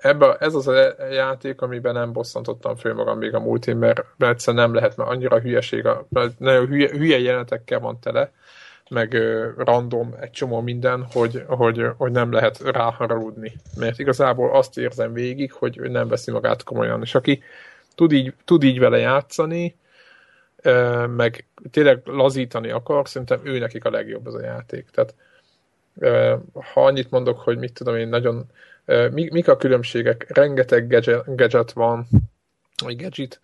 ebbe, ez az a játék, amiben nem bosszantottam föl magam még a múltin, mert, mert egyszerűen nem lehet, mert annyira hülyeség, a, nagyon hülye, hülye jelenetekkel van tele, meg random egy csomó minden, hogy, hogy, hogy nem lehet ráharagudni. Mert igazából azt érzem végig, hogy ő nem veszi magát komolyan. És aki tud így, tud így vele játszani, meg tényleg lazítani akar, szerintem ő nekik a legjobb az a játék. Tehát ha annyit mondok, hogy mit tudom én, nagyon mik a különbségek, rengeteg gadget, van, vagy gadget,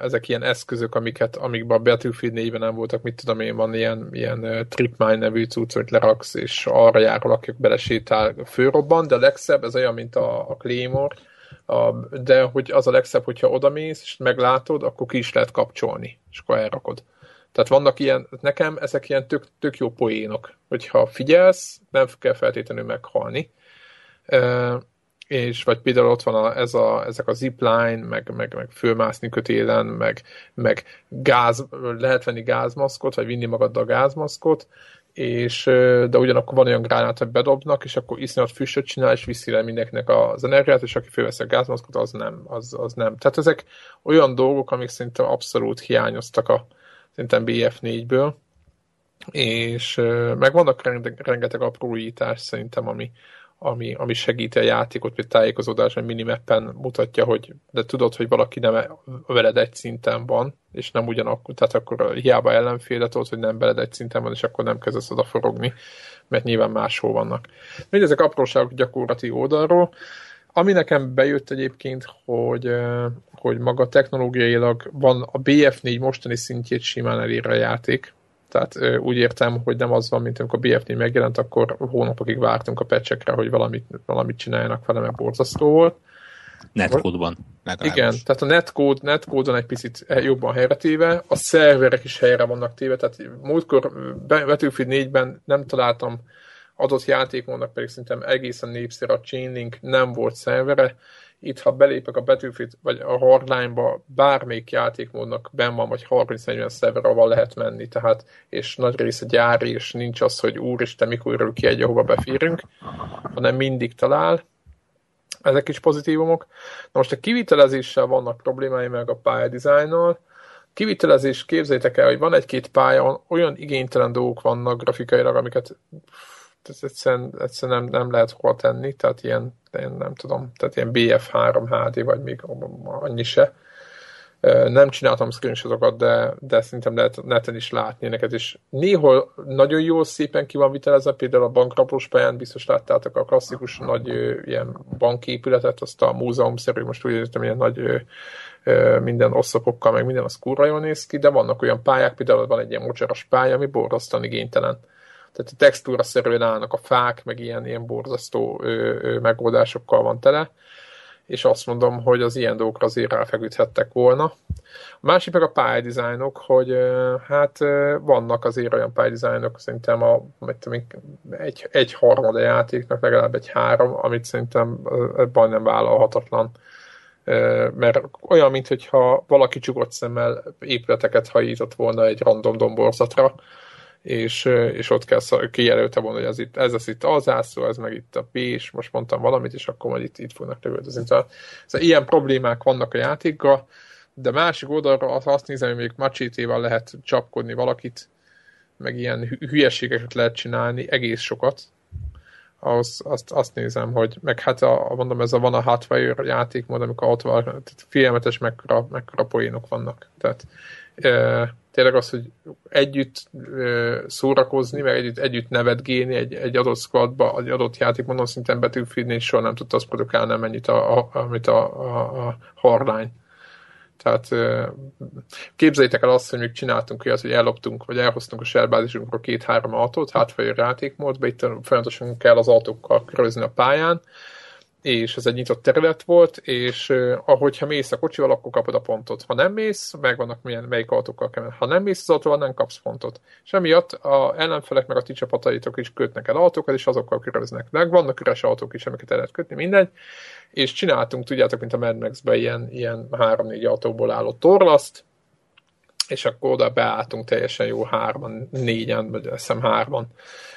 ezek ilyen eszközök, amiket, amikben a Battlefield 4 nem voltak, mit tudom én, van ilyen, ilyen Tripmine nevű cucc, hogy leraksz, és arra járol, akik belesétál, főrobban, de a legszebb, ez olyan, mint a, a Claymore, a, de hogy az a legszebb, hogyha odamész, és meglátod, akkor ki is lehet kapcsolni, és akkor elrakod. Tehát vannak ilyen, nekem ezek ilyen tök, tök jó poénok, hogyha figyelsz, nem kell feltétlenül meghalni és vagy például ott van a, ez a, ezek a zipline, meg, meg, meg fölmászni kötélen, meg, meg gáz, lehet venni gázmaszkot, vagy vinni magaddal gázmaszkot, és, de ugyanakkor van olyan gránát, hogy bedobnak, és akkor iszonyat füstöt csinál, és viszi le mindenkinek az energiát, és aki fölveszi a gázmaszkot, az nem, az, az nem. Tehát ezek olyan dolgok, amik szerintem abszolút hiányoztak a szerintem BF4-ből, és meg vannak rengeteg, rengeteg apróítás szerintem, ami, ami, ami segíti a játékot, vagy tájékozódás, vagy minimappen mutatja, hogy de tudod, hogy valaki nem veled egy szinten van, és nem ugyanakkor, tehát akkor hiába ellenféle tudod, hogy nem veled egy szinten van, és akkor nem kezdesz oda forogni, mert nyilván máshol vannak. Mindezek apróságok gyakorlati oldalról. Ami nekem bejött egyébként, hogy, hogy maga technológiailag van a BF4 mostani szintjét simán elér a játék, tehát úgy értem, hogy nem az van, mint amikor a BF4 megjelent, akkor hónapokig vártunk a pecsekre, hogy valamit, valamit csináljanak vele, mert borzasztó volt. Netcode-ban. Igen, tehát a netcode, netcode egy picit jobban helyre téve, a szerverek is helyre vannak téve, tehát múltkor Battlefield 4-ben nem találtam adott játékmódnak, pedig szerintem egészen népszerű a Chainlink nem volt szervere, itt, ha belépek a Battlefield vagy a Hardline-ba, bármelyik játékmódnak ben van, vagy 30-40 szerver, ahol lehet menni, tehát, és nagy része gyári, és nincs az, hogy úristen, mikor örül ki egy, ahova beférünk, hanem mindig talál. Ezek is pozitívumok. Na most a kivitelezéssel vannak problémái meg a pályadizájnnal. Kivitelezés, képzeljétek el, hogy van egy-két pálya, olyan igénytelen dolgok vannak grafikailag, amiket ez egyszerűen, egyszerűen nem, nem lehet hova tenni, tehát ilyen, én nem tudom, tehát ilyen BF3 HD, vagy még annyi se. Nem csináltam screenshotokat, de, de szerintem lehet neten is látni neked, és néhol nagyon jól szépen ki van vitelezve, például a bankraplós pályán biztos láttátok a klasszikus nagy ilyen banképületet, azt a múzeumszerű, most úgy értem, ilyen nagy minden oszlopokkal, meg minden az kurva jól néz ki, de vannak olyan pályák, például van egy ilyen mocsaras pálya, ami borzasztóan igénytelen tehát a textúra szerűen állnak a fák, meg ilyen, ilyen borzasztó ö, ö, megoldásokkal van tele, és azt mondom, hogy az ilyen dolgokra azért ráfeküdhettek volna. A másik meg a pályadizájnok, hogy ö, hát ö, vannak azért olyan pályadizájnok, szerintem a, egy, egy harmada játéknak legalább egy három, amit szerintem ebben nem vállalhatatlan. Mert olyan, mintha valaki csukott szemmel épületeket hajított volna egy random domborzatra, és, és ott kell kijelölte volna, hogy ez, itt, ez az itt az ászló, ez meg itt a P, és most mondtam valamit, és akkor majd itt, itt fognak lövöldözni. Szóval, szóval ilyen problémák vannak a játékkal, de másik oldalra azt nézem, hogy még macsétével lehet csapkodni valakit, meg ilyen hülyeségeket lehet csinálni, egész sokat. Az, azt, azt nézem, hogy meg hát a, mondom, ez a van a Hotwire játékmód, amikor ott van, tehát filmetes mekkora, mekkora poénok vannak. Tehát tényleg az, hogy együtt szórakozni, meg együtt, együtt nevetgélni egy, egy adott squadba, egy adott játékmódon szinten betűfidni, és soha nem tudta azt produkálni, amennyit a, a, amit a, a, a Hardline. Tehát képzeljétek el azt, hogy még csináltunk olyat, hogy elloptunk, vagy elhoztunk a shellbázisunkról két-három autót, hátfejű játékmódba, itt folyamatosan kell az autókkal körözni a pályán, és ez egy nyitott terület volt, és uh, ahogyha mész a kocsival, akkor kapod a pontot. Ha nem mész, megvannak milyen, melyik autókkal kell Ha nem mész az autóval, nem kapsz pontot. És emiatt a ellenfelek meg a ti csapataitok is kötnek el autókat, és azokkal köröznek. Meg vannak üres autók is, amiket el lehet kötni, mindegy. És csináltunk, tudjátok, mint a Mad Max-ben ilyen, ilyen három-négy autóból álló torlaszt, és akkor oda beálltunk teljesen jó hárman, négyen, vagy azt hiszem hárman,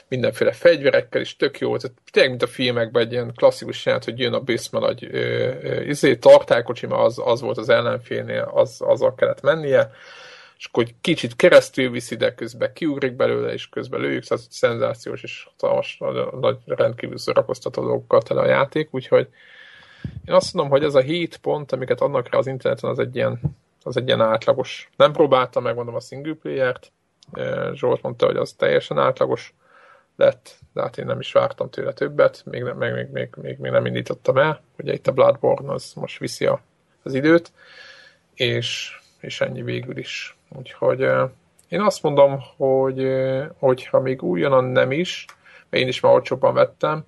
mindenféle fegyverekkel, és tök jó, tehát tényleg, mint a filmekben egy ilyen klasszikus jelent, hogy jön a Bismarck nagy izé, tartálykocsi, mert az, az volt az ellenfélnél, az, azzal kellett mennie, és akkor egy kicsit keresztül viszi, de közben kiugrik belőle, és közben lőjük, tehát szenzációs és hatalmas, nagy, nagy rendkívül szórakoztató dolgokkal tele a játék, úgyhogy én azt mondom, hogy ez a 7 pont, amiket adnak rá az interneten, az egy ilyen, az egy ilyen átlagos. Nem próbáltam, megmondom a single player-t, Zsolt mondta, hogy az teljesen átlagos lett, de hát én nem is vártam tőle többet, még, nem, még, még, még, még, még nem indítottam el, ugye itt a Bloodborne az most viszi a, az időt, és, és ennyi végül is. Úgyhogy én azt mondom, hogy hogyha még újonnan nem is, mert én is már olcsóbban vettem,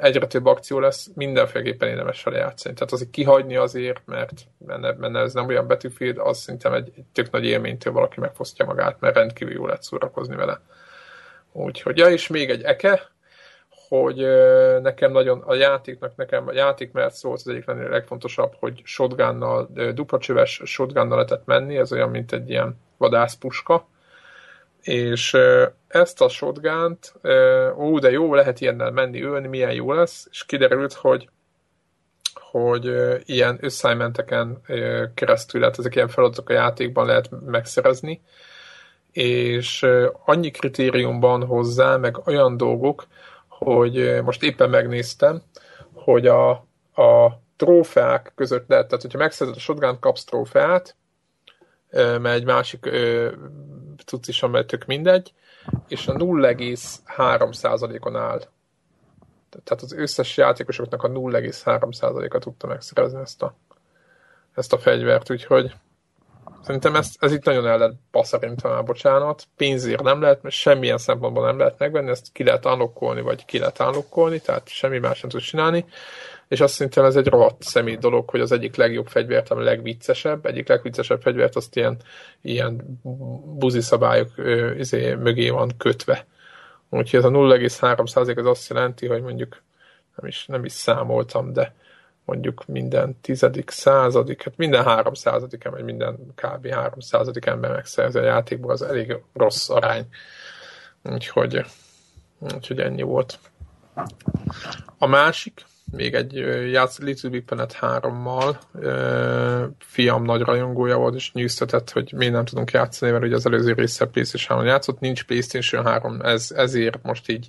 egyre több akció lesz, mindenféleképpen érdemes vele játszani. Tehát azért kihagyni azért, mert benne, benne ez nem olyan Battlefield, az szerintem egy, egy tök nagy élménytől valaki megfosztja magát, mert rendkívül jó lehet szórakozni vele. Úgyhogy, ja, és még egy eke, hogy nekem nagyon a játéknak, nekem a játék mert szólt az egyik legfontosabb, hogy shotgunnal, duplacsöves shotgunnal lehetett menni, ez olyan, mint egy ilyen vadászpuska, és ezt a shotgunt, ó, de jó, lehet ilyennel menni, ölni, milyen jó lesz, és kiderült, hogy hogy ilyen assignmenteken keresztül lehet, ezek ilyen feladatok a játékban lehet megszerezni, és annyi kritériumban hozzá, meg olyan dolgok, hogy most éppen megnéztem, hogy a, a trófeák között lehet, tehát hogyha megszerzed a shotgun kapsz trófeát, mert egy másik cucc is, amely tök mindegy, és a 0,3%-on áll. Tehát az összes játékosoknak a 0,3%-a tudta megszerezni ezt a, ezt a fegyvert, úgyhogy Szerintem ez, ez itt nagyon el lehet basszerintve már, bocsánat. Pénzért nem lehet, mert semmilyen szempontból nem lehet megvenni, ezt ki lehet unlockolni, vagy ki lehet unlockolni, tehát semmi más nem tud csinálni. És azt szerintem ez egy rohadt személy dolog, hogy az egyik legjobb fegyvert, a legviccesebb, egyik legviccesebb fegyvert, azt ilyen, ilyen buzi szabályok ö, izé, mögé van kötve. Úgyhogy ez a 0,3% az azt jelenti, hogy mondjuk nem is, nem is számoltam, de mondjuk minden tizedik, századik, hát minden három századik vagy minden kb. három századik ember megszerzi a játékból, az elég rossz arány. Úgyhogy, úgyhogy ennyi volt. A másik, még egy játsz Little Big Planet 3-mal, fiam nagy rajongója volt, és nyűsztetett, hogy mi nem tudunk játszani, mert ugye az előző része PlayStation-on játszott, nincs PlayStation 3, ez, ezért most így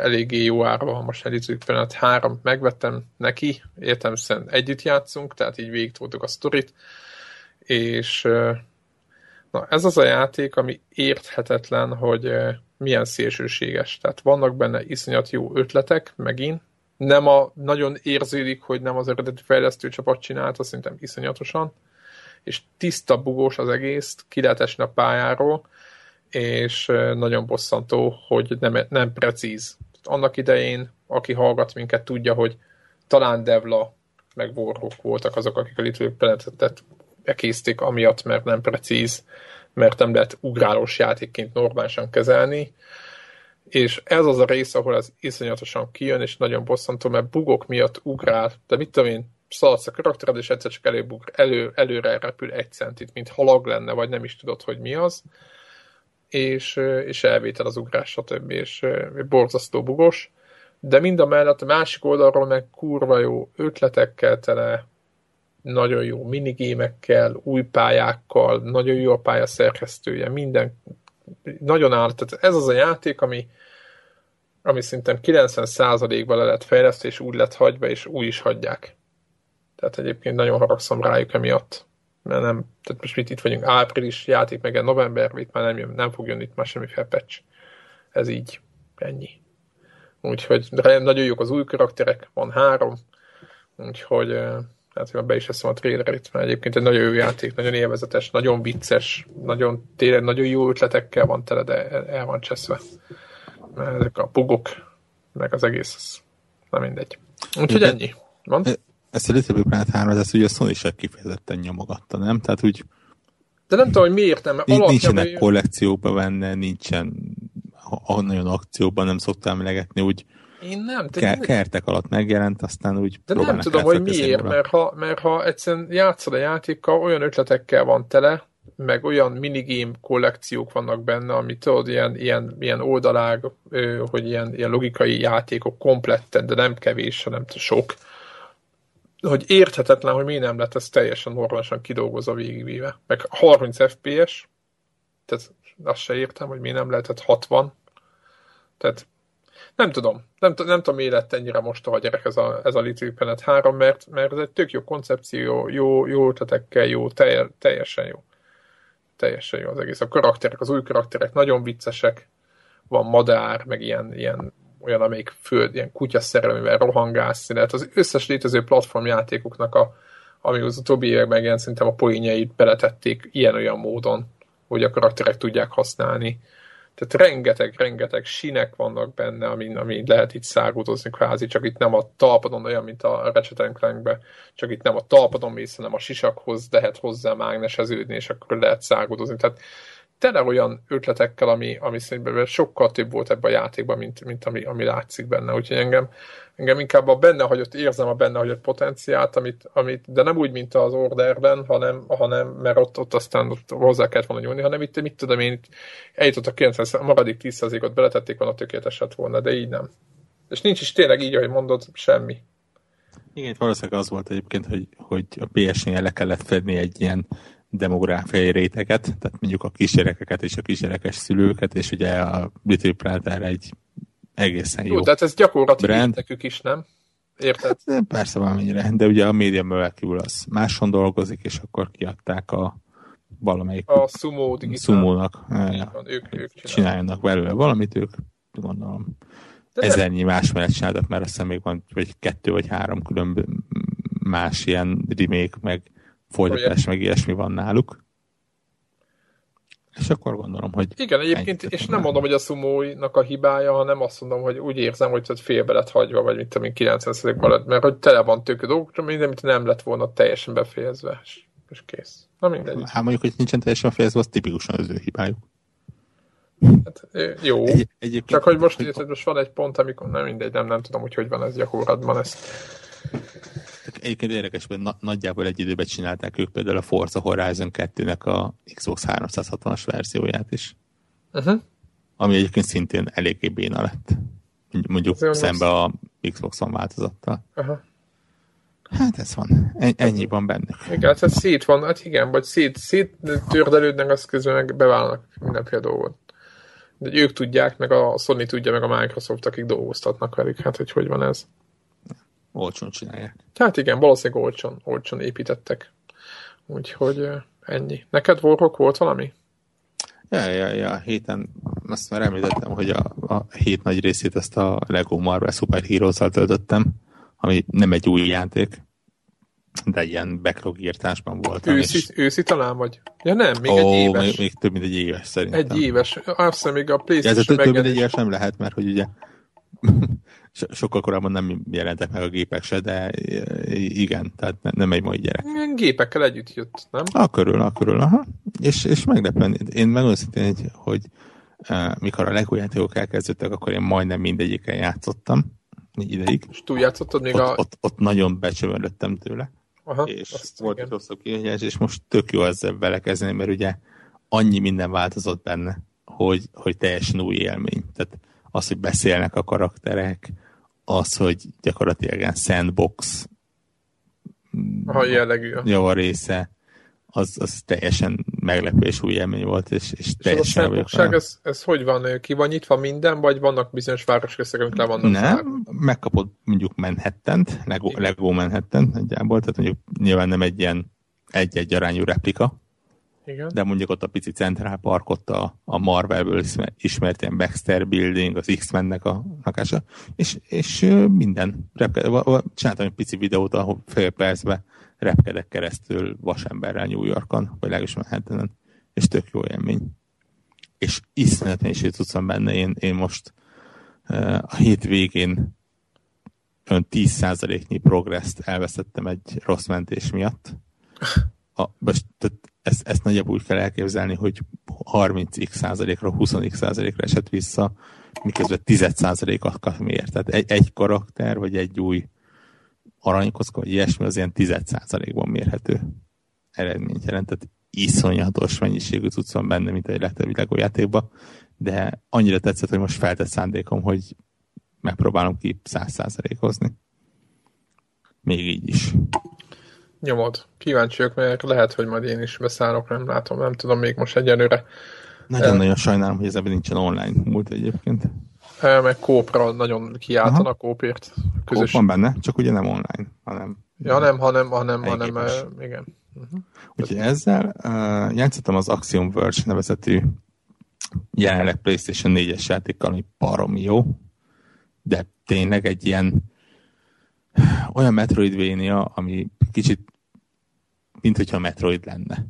eléggé jó árva van most Little Big Planet 3, megvettem neki, értem szerint együtt játszunk, tehát így végig a sztorit, és na, ez az a játék, ami érthetetlen, hogy milyen szélsőséges. Tehát vannak benne iszonyat jó ötletek, megint, nem a, nagyon érződik, hogy nem az eredeti fejlesztő csapat csinálta, szerintem iszonyatosan, és tiszta bugós az egész, ki lehet esni a pályáról, és nagyon bosszantó, hogy nem, nem precíz. Annak idején, aki hallgat minket, tudja, hogy talán Devla meg Warhawk voltak azok, akik a Little Planet-et ekészték amiatt, mert nem precíz, mert nem lehet ugrálós játékként normálisan kezelni, és ez az a rész, ahol ez iszonyatosan kijön, és nagyon bosszantó, mert bugok miatt ugrál, de mit tudom én, szaladsz a karaktered, és egyszer csak előbugr, elő, előre repül egy centit, mint halag lenne, vagy nem is tudod, hogy mi az, és, és elvétel az ugrás, stb. és borzasztó bugos, de mind a mellett a másik oldalról meg kurva jó ötletekkel tele, nagyon jó minigémekkel, új pályákkal, nagyon jó a pálya szerkesztője, minden nagyon áll. Tehát ez az a játék, ami, ami szerintem 90%-ban le lett fejlesztve, és úgy lett hagyva, és úgy is hagyják. Tehát egyébként nagyon haragszom rájuk emiatt. Mert nem, tehát most mit itt vagyunk, április játék, meg november, itt már nem, jön, nem fog jönni itt már semmi patch. Ez így, ennyi. Úgyhogy nagyon jók az új karakterek, van három, úgyhogy hát hogy be is eszem a trailerit, mert egyébként egy nagyon jó játék, nagyon élvezetes, nagyon vicces, nagyon, tényleg nagyon jó ötletekkel van tele, de el van cseszve. Mert ezek a bugok, meg az egész, nem mindegy. Úgyhogy de, ennyi. Van? Ezt a Little Big Planet 3 ezt ugye a Sony se kifejezetten nyomogatta, nem? Tehát úgy de nem tudom, hogy miért nem. Nincs, nincsenek kollekcióba benne, nincsen ha nagyon akcióban nem szoktam emlegetni, úgy én nem. Ke- kertek alatt megjelent, aztán úgy De nem tudom, hogy miért, mert ha, mert ha egyszerűen játszod a játékkal, olyan ötletekkel van tele, meg olyan minigame kollekciók vannak benne, ami tudod, ilyen, ilyen, ilyen oldalág, hogy ilyen, ilyen logikai játékok kompletten, de nem kevés, hanem sok. hogy érthetetlen, hogy miért nem lett ez teljesen normálisan kidolgozva végigvéve. Meg 30 FPS, tehát azt se értem, hogy miért nem lehetett 60. Tehát nem tudom. Nem, nem tudom, miért lett ennyire most a gyerek ez a, ez a Little Planet 3, mert, mert ez egy tök jó koncepció, jó, jó ötletekkel, jó, telj, teljesen jó. Teljesen jó az egész. A karakterek, az új karakterek nagyon viccesek, van madár, meg ilyen, ilyen olyan, amelyik föld, ilyen kutyaszerelővel rohangálsz, tehát az összes létező platformjátékoknak a, ami az utóbbi években ilyen szerintem a poénjait beletették ilyen-olyan módon, hogy a karakterek tudják használni. Tehát rengeteg, rengeteg sinek vannak benne, amin, amin lehet itt szágudozni kvázi, csak itt nem a talpadon olyan, mint a Ratchet Clankbe, csak itt nem a talpadon mész, hanem a sisakhoz lehet hozzá mágneseződni, és akkor lehet szágudozni. Tehát tele olyan ötletekkel, ami, ami szerintem sokkal több volt ebben a játékban, mint, mint ami, ami látszik benne. Úgyhogy engem, engem inkább a benne hagyott, érzem a benne hagyott potenciált, amit, amit, de nem úgy, mint az Orderben, hanem, hanem mert ott, ott aztán ott hozzá kellett volna nyúlni, hanem itt, mit tudom én, eljutott a 90 a maradék 10%-ot beletették volna, tökéletes lett volna, de így nem. És nincs is tényleg így, ahogy mondod, semmi. Igen, itt valószínűleg az volt egyébként, hogy, hogy a PS-nél le kellett fedni egy ilyen demográfiai réteget, tehát mondjuk a kisgyerekeket és a kisgyerekes szülőket, és ugye a Little Planet egy egészen jó, jó tehát ez gyakorlatilag nekük is, nem? Érted? Hát, persze valamennyire, de ugye a Media Molecule az máson dolgozik, és akkor kiadták a valamelyik a Sumo Sumo-nak ja, ők, ők csináljanak belőle valamit, ők gondolom de ezernyi nem... más mellett csináltak, mert azt hiszem még van vagy kettő vagy három külön más ilyen remake, meg folytatás, meg ilyesmi van náluk. És akkor gondolom, hogy... Igen, egyébként, és nem mondom, hogy a szumóinak a hibája, hanem azt mondom, hogy úgy érzem, hogy félbe lett hagyva, vagy mint amint 90%-ban lett, mert hogy tele van tőke dolgokra, minden, amit nem lett volna teljesen befejezve, és, és kész. Na mindegy. Hát mondjuk, hogy nincsen teljesen befejezve, az tipikusan az ő hibájuk. Hát, jó, egy, egyébként, csak hogy most, hogy... most van egy pont, amikor nem mindegy, nem, nem tudom, hogy hogy van ez gyakorlatban, ezt Egyébként érdekes, hogy na- nagyjából egy időben csinálták ők például a Forza Horizon 2-nek a Xbox 360-as verzióját is. Uh-huh. Ami egyébként szintén eléggé béna lett. Mondjuk Ez szembe a Xbox One változattal. Uh-huh. Hát ez van. Ennyi van bennük. Igen, hát szét van, hát igen, vagy szét, szét tördelődnek, az közben meg beválnak mindenféle dolgot. De ők tudják, meg a Sony tudja, meg a Microsoft, akik dolgoztatnak velük. Hát, hogy hogy van ez olcsón csinálják. Hát igen, valószínűleg olcsón, olcsón építettek. Úgyhogy ennyi. Neked Warhawk volt valami? Ja, ja, ja, héten azt már említettem, hogy a, a hét nagy részét ezt a Lego Marvel Super Heroes-al töltöttem, ami nem egy új játék, de ilyen backlog írtásban volt. Őszi, és... őszi talán vagy? Ja nem, még Ó, egy éves. Még, még több mint egy éves szerintem. Egy éves. Azt hiszem még a PlayStation ja, több, több mint egy éves nem lehet, mert hogy ugye sokkal korábban nem jelentek meg a gépek se, de igen, tehát nem egy mai gyerek. Gépekkel együtt jött, nem? A körül, a körül, aha. És, és meglepően, én megmondom hogy, hogy uh, mikor a Lego játékok elkezdődtek, akkor én majdnem mindegyiken játszottam, így ideig. És játszottad még ott, a... Ott, ott nagyon becsövönlöttem tőle. Aha, és volt egy rosszabb kihegyes, és most tök jó ezzel belekezdeni, mert ugye annyi minden változott benne, hogy, hogy teljesen új élmény. Tehát az, hogy beszélnek a karakterek, az, hogy gyakorlatilag ilyen sandbox ha jellegű. java része, az, az teljesen meglepő és új élmény volt, és, és, és teljesen a ez, ez hogy van? Ki van nyitva minden, vagy vannak bizonyos városrészek, amik le vannak Nem, zárva? megkapod mondjuk Manhattan-t, Lego, Lego Manhattan nagyjából, tehát mondjuk nyilván nem egy ilyen egy-egy arányú replika, igen. de mondjuk ott a pici Central Park, ott a, a Marvelből ismert ilyen Baxter Building, az X-Mennek a lakása, és, és minden repked, csináltam egy pici videót, ahol fél percben repkedek keresztül vasemberrel New Yorkon, vagy legalábbis Manhattanen, és tök jó élmény. És iszonyat is tudszom benne, én, én most a hét végén ön 10%-nyi progresszt elveszettem egy rossz mentés miatt. A, most, tehát ezt, ezt nagyjából úgy kell elképzelni, hogy 30x százalékra, 20x százalékra esett vissza, miközben 10 százalékat miért. Tehát egy, egy karakter, vagy egy új aranykocka, vagy ilyesmi az ilyen 10 százalékban mérhető eredményt jelent. Tehát iszonyatos mennyiségű cucc van benne, mint egy legtöbb Lego játékban, de annyira tetszett, hogy most feltett szándékom, hogy megpróbálom ki 100 százalékozni. még így is. Nyomod. Kíváncsi vagyok, mert lehet, hogy majd én is beszállok, nem látom, nem tudom még most egyelőre. Nagyon-nagyon sajnálom, hogy ez ebben nincsen online múlt egyébként. Meg kópra nagyon kiáltanak a kópért. Közös... Kóp van benne, csak ugye nem online, hanem... Ja, nem, hanem, hanem, hanem, igen. Uh-huh. Úgyhogy ezzel uh, játszottam az Axiom Verge nevezetű jelenleg PlayStation 4-es játékkal, ami baromi jó, de tényleg egy ilyen olyan Metroidvania, ami kicsit mint hogyha Metroid lenne.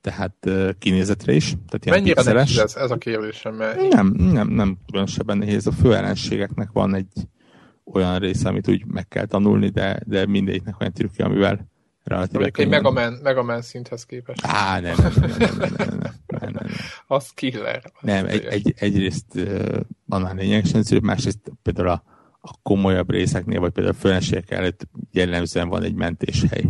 Tehát uh, kinézetre is. Tehát ilyen Mennyire pixeles. nehéz ez, ez a kérdésem? Mert... Nem, nem, nem különösebben nehéz. A fő ellenségeknek van egy olyan része, amit úgy meg kell tanulni, de, de mindegyiknek olyan trükkje, amivel relatíve Egy Mega Man, Mega Man szinthez képest. Á, nem, nem, nem, nem, nem, nem, nem, nem, nem. Az killer. Az nem, egy, egy, egyrészt uh, annál lényegesen másrészt például a, a komolyabb részeknél, vagy például a főenségek előtt jellemzően van egy mentéshely.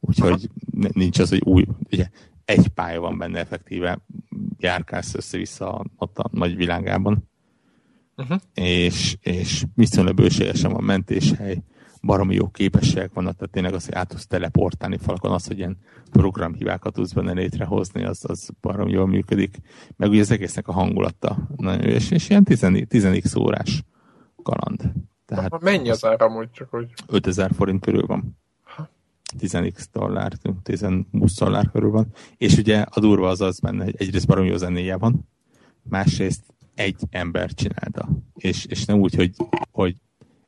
Úgyhogy Aha. nincs az, hogy új, ugye egy pálya van benne effektíve, járkálsz össze-vissza ott a nagy világában. Uh-huh. És, és viszonylag bőségesen van mentéshely, baromi jó képességek vannak, tehát tényleg az, hogy át tudsz teleportálni falakon, az, hogy ilyen programhibákat tudsz benne létrehozni, az, az baromi jól működik. Meg ugye az egésznek a hangulata nagyon jó, és, és ilyen 10, órás kaland. Tehát Mennyi az ára amúgy csak, hogy... 5000 forint körül van. 10x dollár, 10-20 dollár körül van. És ugye a durva az az benne, hogy egyrészt baromi jó zenéje van, másrészt egy ember csinálta. És, és nem úgy, hogy, hogy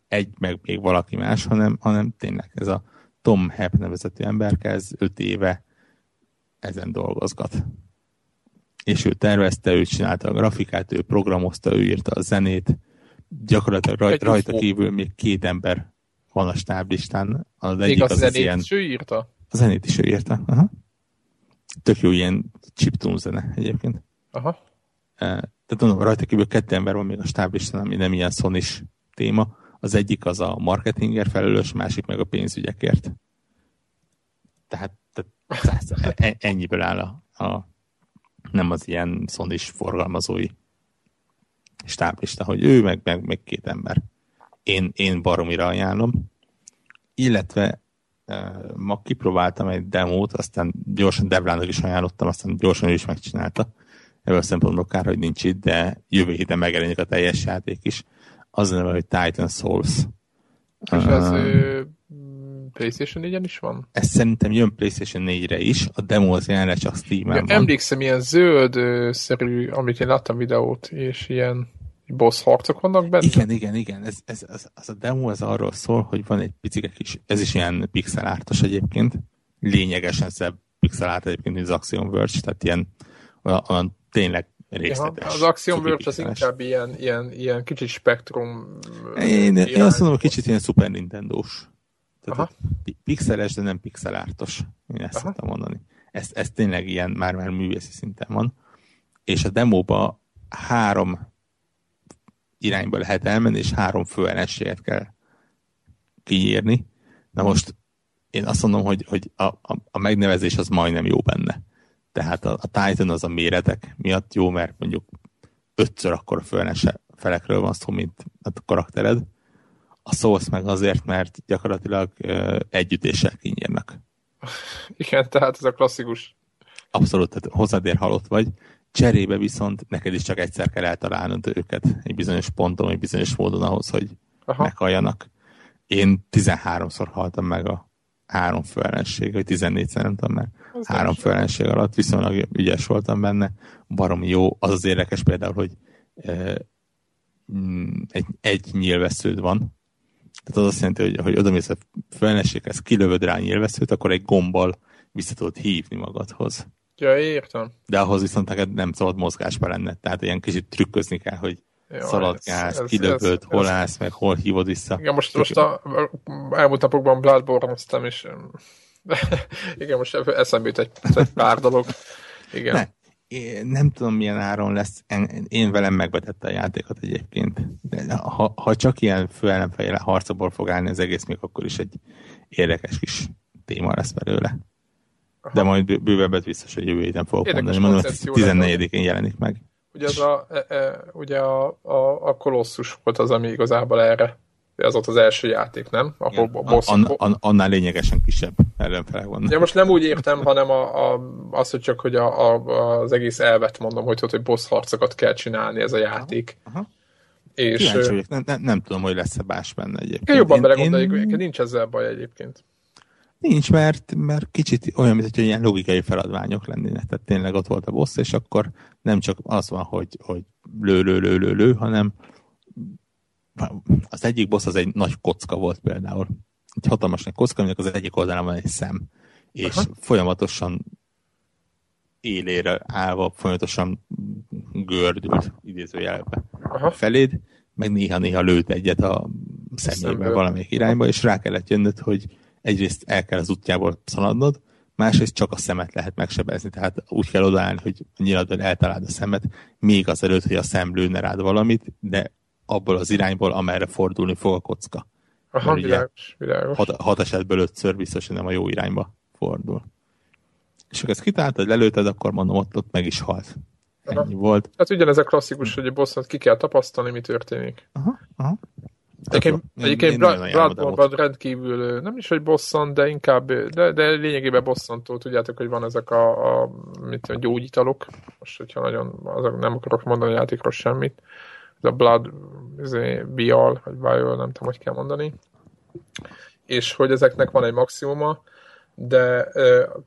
egy, meg még valaki más, hanem, hanem tényleg ez a Tom Hepp nevezetű ember kezd öt éve ezen dolgozgat. És ő tervezte, ő csinálta a grafikát, ő programozta, ő írta a zenét, gyakorlatilag raj, rajta kívül még két ember van a stáblistán. Az Még az, az zenét ilyen... is ő írta? A zenét is ő írta. Aha. Tök jó ilyen chiptune zene egyébként. Aha. Tehát mondom, rajta kívül kettő ember van még a stáblistán, ami nem ilyen sony téma. Az egyik az a marketinger felelős, másik meg a pénzügyekért. Tehát, tehát e- ennyiből áll a, a nem az ilyen sony forgalmazói stáblista, hogy ő meg, meg, meg két ember én, én baromira ajánlom. Illetve uh, ma kipróbáltam egy demót, aztán gyorsan Devlának is ajánlottam, aztán gyorsan ő is megcsinálta. Ebből a szempontból kár, hogy nincs itt, de jövő héten megjelenik a teljes játék is. Az a neve, hogy Titan Souls. És uh, ez ő, PlayStation 4-en is van? Ez szerintem jön PlayStation 4-re is, a demo az jelenleg csak Steam-en ja, van. Emlékszem, ilyen zöld-szerű, amit én láttam videót, és ilyen boss harcok vannak benne? Igen, igen, igen. Ez, ez, ez, az a demo az arról szól, hogy van egy picike kis, ez is ilyen pixelártos egyébként, lényegesen szebb pixelárt egyébként, mint az Axiom Verge, tehát ilyen olyan, olyan tényleg részletes. Ja, az Axiom Verge az inkább ilyen, ilyen, ilyen kicsit spektrum. Én, én azt mondom, kicsit ilyen Super Nintendo-s. Tehát pixeles, de nem pixelártos. Én ezt Aha. szoktam mondani. Ez, ez tényleg ilyen már-már művészi szinten van. És a demóba három irányba lehet elmenni, és három fő ellenséget kell kiírni. Na most én azt mondom, hogy, hogy a, a, a megnevezés az majdnem jó benne. Tehát a, a Titan az a méretek miatt jó, mert mondjuk ötször akkor a főellense felekről van szó, mint a karaktered. A Souls meg azért, mert gyakorlatilag uh, együttéssel kinyírnak. Igen, tehát ez a klasszikus. Abszolút, tehát hozzád halott vagy, Cserébe viszont neked is csak egyszer kell eltalálnod őket egy bizonyos ponton, egy bizonyos módon ahhoz, hogy Aha. meghalljanak. Én 13-szor haltam meg a három főellenség, vagy 14-szer nem tudom meg. Ez három főellenség alatt viszonylag ügyes voltam benne. Barom jó. Az az érdekes például, hogy e, egy, egy nyilvessződ van. Tehát az azt jelenti, hogy, hogy odamész a főellenséghez, kilövöd rá a nyilvesszőt, akkor egy gombbal vissza tudod hívni magadhoz. Ja, értem. De ahhoz viszont neked nem szabad mozgásba lenne. Tehát ilyen kicsit trükközni kell, hogy Jó, szaladgálsz, kidöböd, hol állsz, meg hol hívod vissza. Igen, most, most a, elmúlt napokban Bloodborne-oztam, és igen, most eszembe jut egy, egy pár dolog. Igen. Ne, én nem tudom, milyen áron lesz. Én velem megvetette a játékot egyébként. De ha, ha csak ilyen főellenfejjel harcaból fog állni az egész, még akkor is egy érdekes kis téma lesz belőle. De majd bővebbet biztos, hogy jövő héten fogok Érdekes mondani. Mondom, 14-én jelenik meg. Ugye, az a, e, e, ugye a, a, a kolosszus volt az, ami igazából erre Ez volt az első játék, nem? Ahol Igen, boss... an, an, annál lényegesen kisebb ellenfelek vannak. Ja, most nem úgy értem, hanem a, a, az, hogy csak hogy a, a, az egész elvet mondom, hogy, hogy boss harcokat kell csinálni ez a játék. Aha, aha. És, nem, nem, nem tudom, hogy lesz-e más benne egyébként. Én jobban belegondoljuk, én... nincs ezzel baj egyébként. Nincs, mert, mert kicsit olyan, mint hogy ilyen logikai feladványok lennének. Tehát tényleg ott volt a boss, és akkor nem csak az van, hogy, hogy lő, lő, lő, lő, lő, hanem az egyik boss az egy nagy kocka volt például. Egy hatalmas nagy kocka, aminek az egyik oldalán van egy szem. És Aha. folyamatosan élére állva, folyamatosan gördült idézőjelbe Aha. feléd, meg néha-néha lőtt egyet a szemébe valamelyik irányba, és rá kellett jönnöd, hogy egyrészt el kell az útjából szaladnod, másrészt csak a szemet lehet megsebezni, tehát úgy kell odaállni, hogy nyiladon eltaláld a szemet, még azelőtt, hogy a szem lőne rád valamit, de abból az irányból, amerre fordulni fog a kocka. Aha, Mert világos, világos. Hat, hat esetből ötször biztos, hogy nem a jó irányba fordul. És ha ezt kitáltad, lelőted, akkor mondom, ott, ott meg is halt. Ennyi aha. volt. Hát ugyanez a klasszikus, hogy a bosszat ki kell tapasztalni, mi történik. Aha, aha. Egyébként, egyébként Bloodborne-ban rendkívül, nem is, hogy bosszant, de inkább, de, de lényegében bosszantó. Tudjátok, hogy van ezek a, a mit tudom, gyógyitalok. Most, hogyha nagyon, azok nem akarok mondani a játékról semmit. Ez a Blood, ez a Bial, vagy Bial, nem tudom, hogy kell mondani. És hogy ezeknek van egy maximuma, de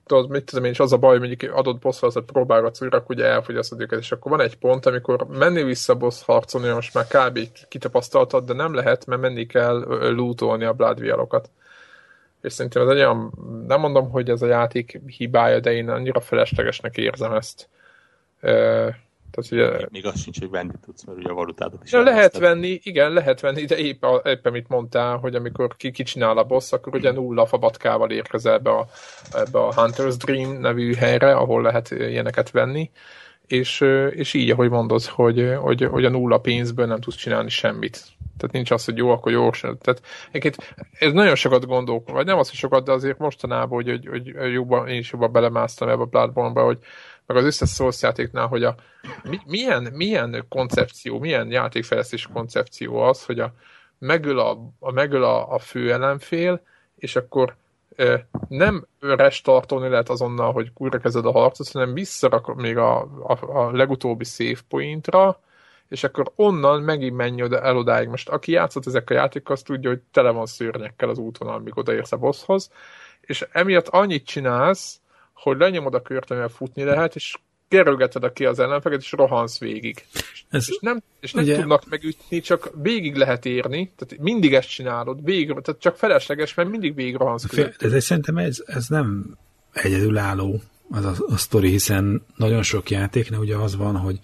tudod, mit tudom én, és az a baj, hogy mondjuk adott boss az próbálgatsz újra, ugye elfogyasztod őket, és akkor van egy pont, amikor menni vissza boss harcolni, most már kb. kitapasztaltad, de nem lehet, mert menni kell lootolni a bloodvialokat. És szerintem ez egy olyan, nem mondom, hogy ez a játék hibája, de én annyira feleslegesnek érzem ezt. Tehát, ugye, még az sincs, hogy venni tudsz, mert ugye a valutádat is lehet venni, igen, lehet venni, de épp, a, épp amit mondtál, hogy amikor ki kicsinál a boss, akkor ugye nulla fabatkával érkezel ebbe a, ebbe a Hunter's Dream nevű helyre, ahol lehet ilyeneket venni, és, és így, ahogy mondod, hogy, hogy, hogy a nulla pénzből nem tudsz csinálni semmit. Tehát nincs az, hogy jó, akkor jó. Tehát egyébként ez nagyon sokat gondol, vagy nem az, hogy sokat, de azért mostanában, hogy, hogy, hogy jobban, én is jobban belemásztam ebbe a Bloodborne-ba, hogy, meg az összes Souls játéknál, hogy a, mi, milyen, milyen koncepció, milyen játékfejlesztés koncepció az, hogy a, megöl, a, a, megöl a, a fő ellenfél, és akkor e, nem restartolni lehet azonnal, hogy újra a harcot, hanem visszarak még a, a, a legutóbbi save pointra, és akkor onnan megint menj oda, el odáig. Most aki játszott ezek a játékok, az tudja, hogy tele van szörnyekkel az úton, amíg odaérsz a bosshoz, és emiatt annyit csinálsz, hogy lenyomod a kört, amivel futni lehet, és kerülgeted ki az ellenfeget, és rohansz végig. Ez, és nem, és nem ugye, tudnak megütni, csak végig lehet érni, tehát mindig ezt csinálod, végig, tehát csak felesleges, mert mindig végig rohansz fél, De szerintem ez, ez nem egyedülálló az a, a sztori, hiszen nagyon sok játéknál ugye az van, hogy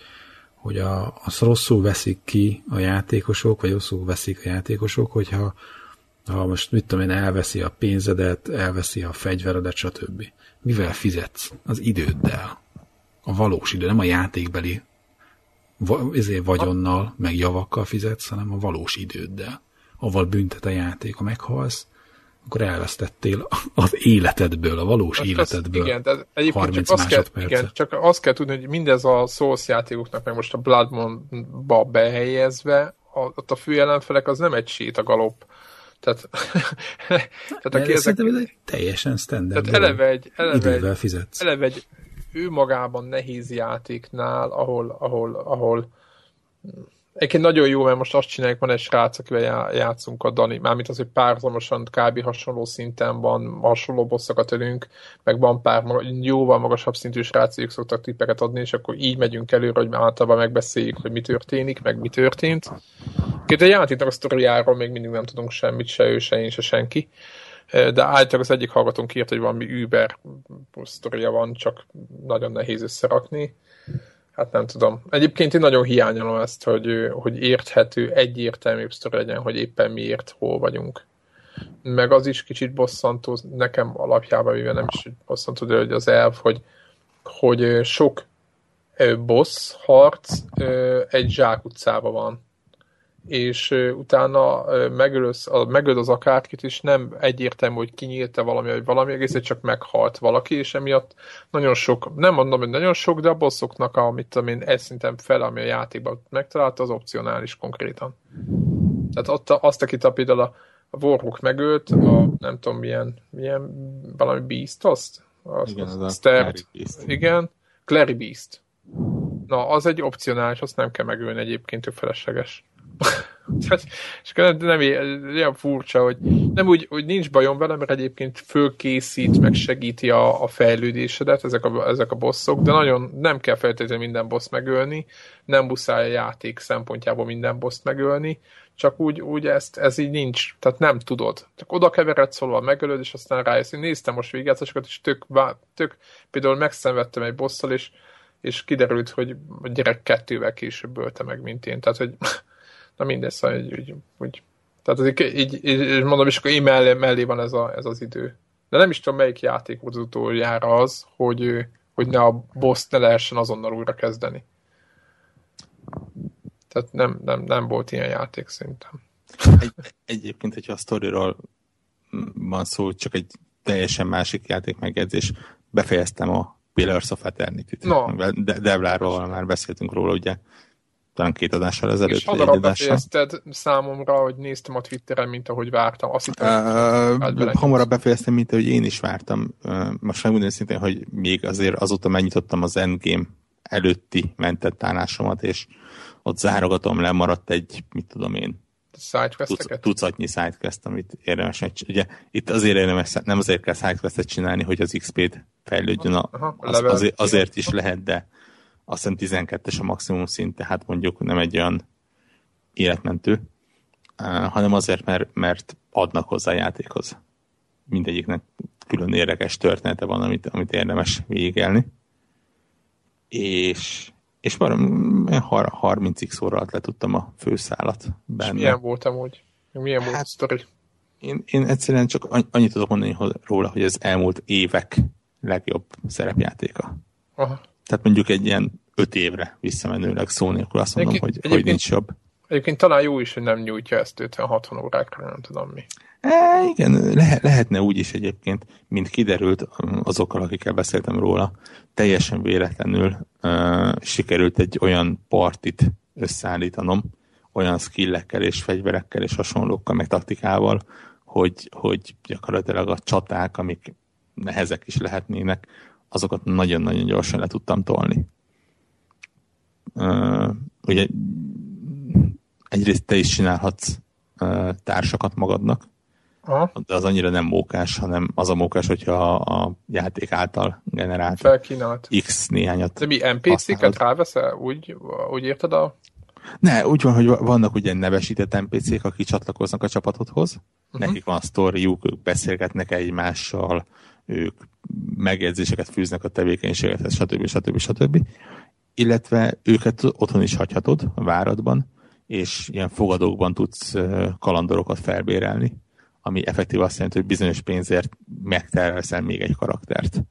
hogy a, azt rosszul veszik ki a játékosok, vagy rosszul veszik a játékosok, hogyha ha most mit tudom én, elveszi a pénzedet, elveszi a fegyveredet, stb mivel fizetsz? Az időddel. A valós idő, nem a játékbeli ezért vagyonnal, meg javakkal fizetsz, hanem a valós időddel. Aval büntet a játék, ha meghalsz, akkor elvesztettél az életedből, a valós hát életedből az, igen, de egyébként 30 csak azt, kell, igen, csak azt kell tudni, hogy mindez a Souls játékoknak, meg most a Bloodborne-ba behelyezve, a, ott a fő ellenfelek az nem egy sétagalop, tehát, tehát aki ezek, ez egy teljesen standard. Tehát eleve egy, eleve egy, fizetsz. eleve egy ő magában nehéz játéknál, ahol, ahol, ahol Egyébként nagyon jó, mert most azt csináljuk, van egy srác, akivel játszunk a Dani, mármint az, hogy párhuzamosan kb. hasonló szinten van, hasonló bosszokat ölünk, meg van pár jóval magasabb szintű srác, ők szoktak tippeket adni, és akkor így megyünk előre, hogy általában megbeszéljük, hogy mi történik, meg mi történt. Két a játéknak a sztoriáról még mindig nem tudunk semmit, se ő, se én, se senki. De általában az egyik hallgatónk írt, hogy valami Uber sztoria van, csak nagyon nehéz összerakni Hát nem tudom. Egyébként én nagyon hiányolom ezt, hogy, hogy érthető, egyértelműbb sztori legyen, hogy éppen miért, hol vagyunk. Meg az is kicsit bosszantó, nekem alapjában véve nem is bosszantó, de hogy az elv, hogy, hogy sok boss harc egy zsákutcában van és utána megölöz, megöld az akárkit, és nem egyértelmű, hogy kinyílte valami, vagy valami, egész csak meghalt valaki, és emiatt nagyon sok, nem mondom, hogy nagyon sok, de a bosszoknak, amit tudom én, egy szintem fel, ami a játékban megtalálta, az opcionális konkrétan. Tehát ott azt, akit a például a, a Warhawk megölt, a nem tudom milyen, milyen valami Beast azt? Az, igen, az, az a Stert, Beast. Igen, Clary Beast. Na, az egy opcionális, azt nem kell megölni egyébként, ő felesleges. És nem, nem ilyen furcsa, hogy nem úgy, hogy nincs bajom vele, mert egyébként fölkészít, meg segíti a, a fejlődésedet, ezek a, ezek a bosszok, de nagyon nem kell feltétlenül minden boss megölni, nem muszáj a játék szempontjából minden boss megölni, csak úgy, úgy ezt, ez így nincs, tehát nem tudod. Csak oda kevered, szólva megölöd, és aztán rájössz. Én néztem most végigjátszásokat, és tök, tök, például megszenvedtem egy bosszal, és, és kiderült, hogy a gyerek kettővel később ölte meg, mint én. Tehát, hogy na mindegy, szóval így, így, úgy, tehát ez így, így, így, mondom, és akkor én mellé, mellé van ez, a, ez az idő. De nem is tudom, melyik játék volt az utoljára az, hogy, hogy ne a boss ne lehessen azonnal újra kezdeni. Tehát nem, nem, nem volt ilyen játék szerintem. Egy, egyébként, hogyha a sztoriról van szó, csak egy teljesen másik játék megjegyzés. Befejeztem a Pillars of Eternity-t. No. De Devláról már beszéltünk róla, ugye talán két adással ezelőtt. És hamarabb befejezted számomra, hogy néztem a Twitteren, mint ahogy vártam. Azt hittem, uh, hamarabb befejeztem, mint ahogy én is vártam. Uh, most megmondom szintén, hogy még azért azóta megnyitottam az Endgame előtti mentett állásomat, és ott zárogatom, lemaradt egy, mit tudom én, sidequest tucatnyi sidequest, amit érdemes Ugye itt azért érdemes, nem azért kell sidequestet csinálni, hogy az XP-t fejlődjön, a, az, azért, azért is lehet, de azt hiszem 12-es a maximum szint, tehát mondjuk nem egy olyan életmentő, hanem azért, mert, mert adnak hozzá a játékhoz. Mindegyiknek külön érdekes története van, amit, amit érdemes végigelni. És, és valami 30x óra alatt letudtam a főszálat benne. És milyen volt amúgy? Milyen volt hát, a sztori? Én, én egyszerűen csak annyit tudok mondani róla, hogy ez elmúlt évek legjobb szerepjátéka. Aha. Tehát mondjuk egy ilyen öt évre visszamenőleg szó nélkül azt mondom, hogy, hogy nincs jobb. Egyébként talán jó is, hogy nem nyújtja ezt 50-60 órákra, nem tudom mi. E, igen, le, lehetne úgy is egyébként, mint kiderült azokkal, akikkel beszéltem róla, teljesen véletlenül uh, sikerült egy olyan partit összeállítanom, olyan skillekkel és fegyverekkel és hasonlókkal, meg taktikával, hogy, hogy gyakorlatilag a csaták, amik nehezek is lehetnének, azokat nagyon-nagyon gyorsan le tudtam tolni. Uh, ugye egyrészt te is csinálhatsz uh, társakat magadnak, Aha. de az annyira nem mókás, hanem az a mókás, hogyha a, a játék által generált Felkínált. X néhányat De mi NPC-ket ráveszel? Úgy, úgy érted a... Ne, úgy van, hogy vannak ugye nevesített NPC-k, akik csatlakoznak a csapatodhoz, uh-huh. nekik van sztoriuk, ők beszélgetnek egymással, ők megjegyzéseket fűznek a tevékenységekhez, stb. stb. stb. Illetve őket otthon is hagyhatod a váradban, és ilyen fogadókban tudsz kalandorokat felbérelni, ami effektív azt jelenti, hogy bizonyos pénzért megterelsz még egy karaktert.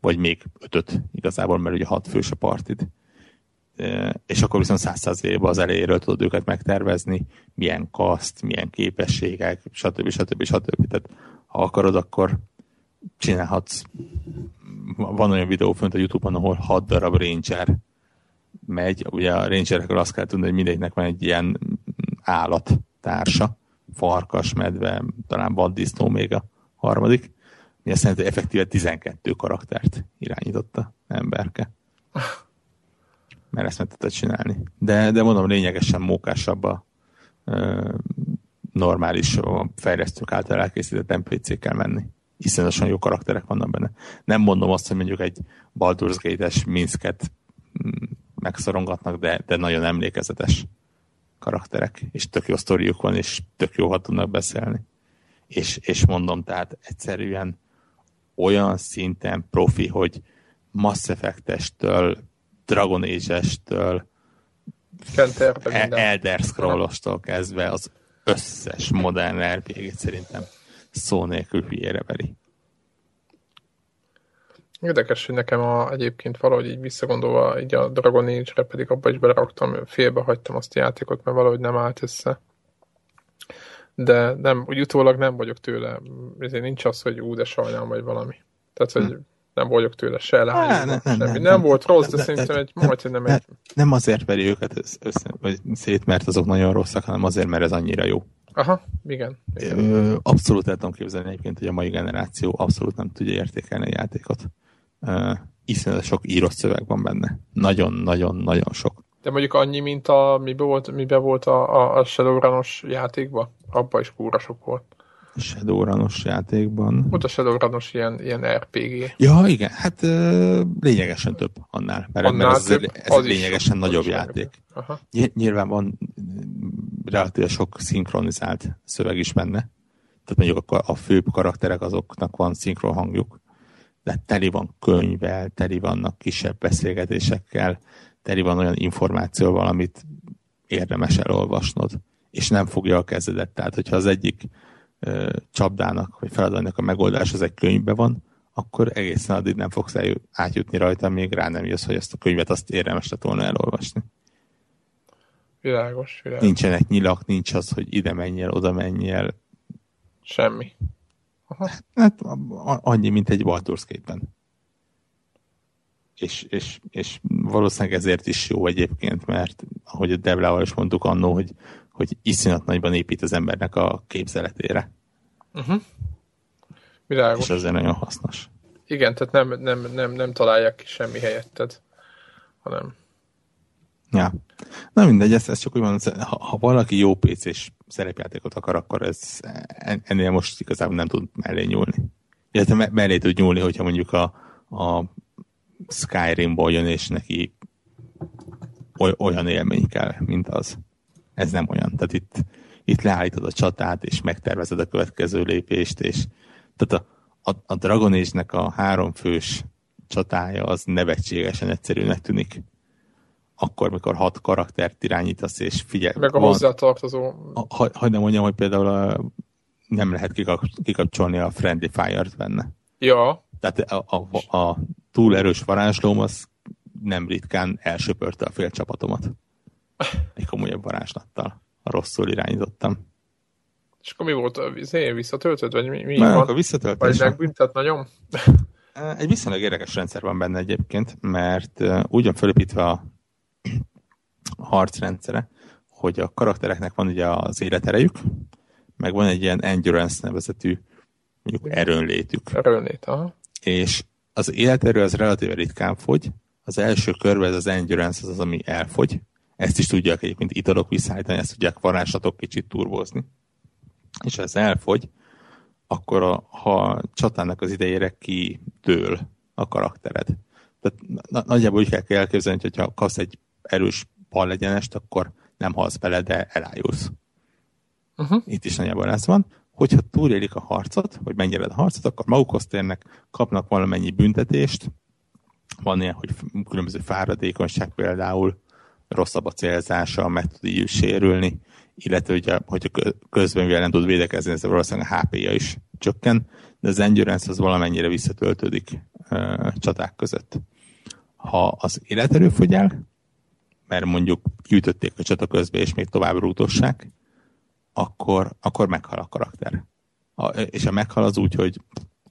Vagy még ötöt igazából, mert ugye hat fős a partid. És akkor viszont száz az elejéről tudod őket megtervezni, milyen kaszt, milyen képességek, stb. stb. stb. Tehát ha akarod, akkor csinálhatsz. Van olyan videó fönt a Youtube-on, ahol 6 darab Ranger megy. Ugye a Rangerekről azt kell tudni, hogy mindegynek van egy ilyen állattársa, farkas, medve, talán vaddisznó még a harmadik. Mi azt jelenti, hogy effektíve 12 karaktert irányította emberke. Mert ezt meg tudta csinálni. De, de mondom, lényegesen mókásabb a ö, normális a fejlesztők által elkészített NPC-kkel menni iszonyatosan jó karakterek vannak benne. Nem mondom azt, hogy mondjuk egy Baldur's Gate-es Minsket mm, megszorongatnak, de, de nagyon emlékezetes karakterek, és tök jó sztoriuk van, és tök jó, ha tudnak beszélni. És, és mondom, tehát egyszerűen olyan szinten profi, hogy Mass Effect-estől, Dragon Age-estől, e- Elder Scrollos-tól kezdve az összes modern RPG-t szerintem szó nélkül hülyére veri. Érdekes, hogy nekem a, egyébként valahogy így visszagondolva így a Dragon Age-re pedig abba is beleraktam, félbe hagytam azt a játékot, mert valahogy nem állt össze. De nem, úgy utólag nem vagyok tőle, ezért nincs az, hogy ú, de sajnálom, vagy valami. Tehát, hogy hmm. nem vagyok tőle se leányozva, nem, nem, semmi. Nem, nem, volt rossz, de nem, szerintem egy, nem, majd, nem, egy... Nem azért veri őket össze, vagy szét, mert azok nagyon rosszak, hanem azért, mert ez annyira jó. Aha, igen. igen. Abszolút el tudom képzelni egyébként, hogy a mai generáció abszolút nem tudja értékelni a játékot. Iszonyat sok írott szöveg van benne. Nagyon-nagyon-nagyon sok. De mondjuk annyi, mint a, mibe volt, mibe volt a, a, a Shadowrun-os játékban? Abba is kúra sok volt. Shadowrun-os játékban. Volt a Shadowrun-os ilyen, ilyen RPG. Ja, igen, hát lényegesen több annál, mert, annál mert ez, több, ez az lényegesen is, nagyobb játék. Aha. Nyilván van relatíve sok szinkronizált szöveg is benne. Tehát mondjuk a, a főbb karakterek azoknak van szinkron hangjuk, de teli van könyvvel, teli vannak kisebb beszélgetésekkel, teli van olyan információval, amit érdemes elolvasnod, és nem fogja a kezedet. Tehát, hogyha az egyik csapdának, vagy feladatnak a megoldás az egy könyvben van, akkor egészen addig nem fogsz átjutni rajta, még rá nem jössz, hogy ezt a könyvet azt érdemes lett volna elolvasni. Világos, világos. Nincsenek nyilak, nincs az, hogy ide menjél, oda menjél. Semmi. Aha. Hát annyi, mint egy Baldur's Gate-ben. És, és, és valószínűleg ezért is jó egyébként, mert ahogy a Devlával is mondtuk annó, hogy, hogy iszonyat nagyban épít az embernek a képzeletére. Uh-huh. Világos. És ezért nagyon hasznos. Igen, tehát nem, nem, nem, nem találják ki semmi helyetted, hanem Ja. Na mindegy, ez, ez csak úgy van, ha, ha valaki jó PC-s szerepjátékot akar, akkor ez ennél most igazából nem tud mellé nyúlni. Illetve mellé tud nyúlni, hogyha mondjuk a, a Skyrimból jön, és neki oly, olyan élmény kell, mint az. Ez nem olyan. Tehát itt, itt leállítod a csatát, és megtervezed a következő lépést, és tehát a, a, a Dragon Age-nek a háromfős csatája az nevetségesen egyszerűnek tűnik akkor, mikor hat karaktert irányítasz, és figyelj. Meg a hozzátartozó. Ha, hagyd nem mondjam, hogy például a, nem lehet kikapcsolni a Friendly Fire-t benne. Ja. Tehát a, a, a túl erős varázslóm az nem ritkán elsöpörte a fél csapatomat. Egy komolyabb varázslattal. A rosszul irányítottam. És akkor mi volt? Én visszatöltöd? Vagy mi, mi van? Akkor visszatöltöd. Vagy megbüntet nagyon? Egy viszonylag érdekes rendszer van benne egyébként, mert úgy van felépítve a harcrendszere, hogy a karaktereknek van ugye az életerejük, meg van egy ilyen endurance nevezetű mondjuk erőnlétük. Erőnlét, aha. És az életerő az relatíve ritkán fogy, az első körben ez az endurance az az, ami elfogy. Ezt is tudják egyébként italok visszaállítani, ezt tudják varázslatok kicsit turbozni. És ha ez elfogy, akkor a, ha a csatának az idejére kitől a karaktered. Tehát na, nagyjából úgy kell elképzelni, hogy ha kapsz egy erős legyenest, akkor nem halsz bele, de elájulsz. Uh-huh. Itt is nagyjából ez van. Hogyha túlélik a harcot, hogy mennyire a harcot, akkor magukhoz térnek, kapnak valamennyi büntetést. Van ilyen, hogy különböző fáradékonyság például, rosszabb a célzása, meg tud sérülni, illetve ugye, hogyha közben mivel nem tud védekezni, ez valószínűleg a HP-ja is csökken, de az endurance az valamennyire visszatöltődik uh, csaták között. Ha az életerő fogy el, mert mondjuk gyűjtötték a csata közben, és még tovább rútossák, akkor, akkor meghal a karakter. A, és a meghal az úgy, hogy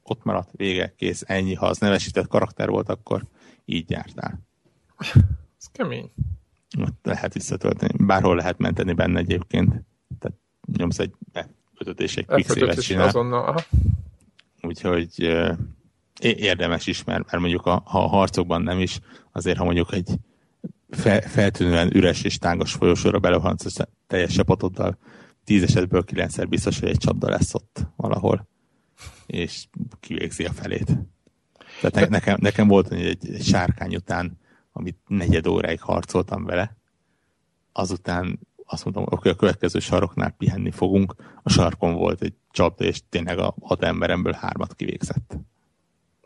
ott maradt, vége, kész, ennyi. Ha az nevesített karakter volt, akkor így jártál. Ez kemény. Ott lehet visszatölteni. Bárhol lehet menteni benne egyébként. Tehát nyomsz egy F5 és egy pixélet csinál. Azonnal. Úgyhogy érdemes is, mert, mert mondjuk a, ha a harcokban nem is, azért ha mondjuk egy fe, feltűnően üres és tángos folyosóra belehalsz a teljes csapatoddal, tíz esetből kilencszer biztos, hogy egy csapda lesz ott valahol, és kivégzi a felét. Tehát ne, nekem, nekem volt egy, egy sárkány után, amit negyed óráig harcoltam vele, azután azt mondtam, oké, okay, a következő saroknál pihenni fogunk. A sarkon volt egy csapda, és tényleg a hat emberemből hármat kivégzett.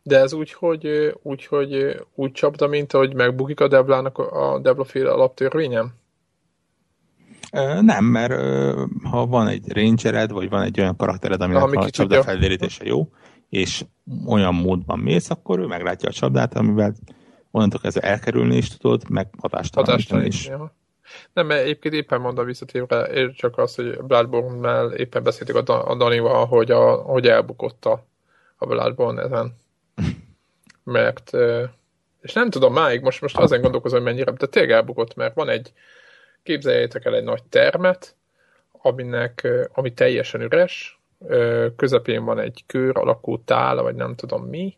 De ez úgy, hogy úgy, hogy úgy csapda, mint ahogy megbukik a Deblának a Deblaféle alaptörvényem? Nem, mert ha van egy rangered, vagy van egy olyan karaktered, aminek Ami a csapda felderítése jó, és olyan módban mész, akkor ő meglátja a csapdát, amivel onnantól kezdve elkerülni is tudod, meg hatástalanítani is. Ja. Nem, mert egyébként éppen mondom visszatérve, csak az, hogy Bloodborne-mel éppen beszéltük a, Danival, hogy, a, hogy elbukott a, a Bloodborne ezen mert és nem tudom máig, most, most azon gondolkozom, hogy mennyire, de tényleg elbukott, mert van egy, képzeljétek el egy nagy termet, aminek, ami teljesen üres, közepén van egy kör alakú tála, vagy nem tudom mi,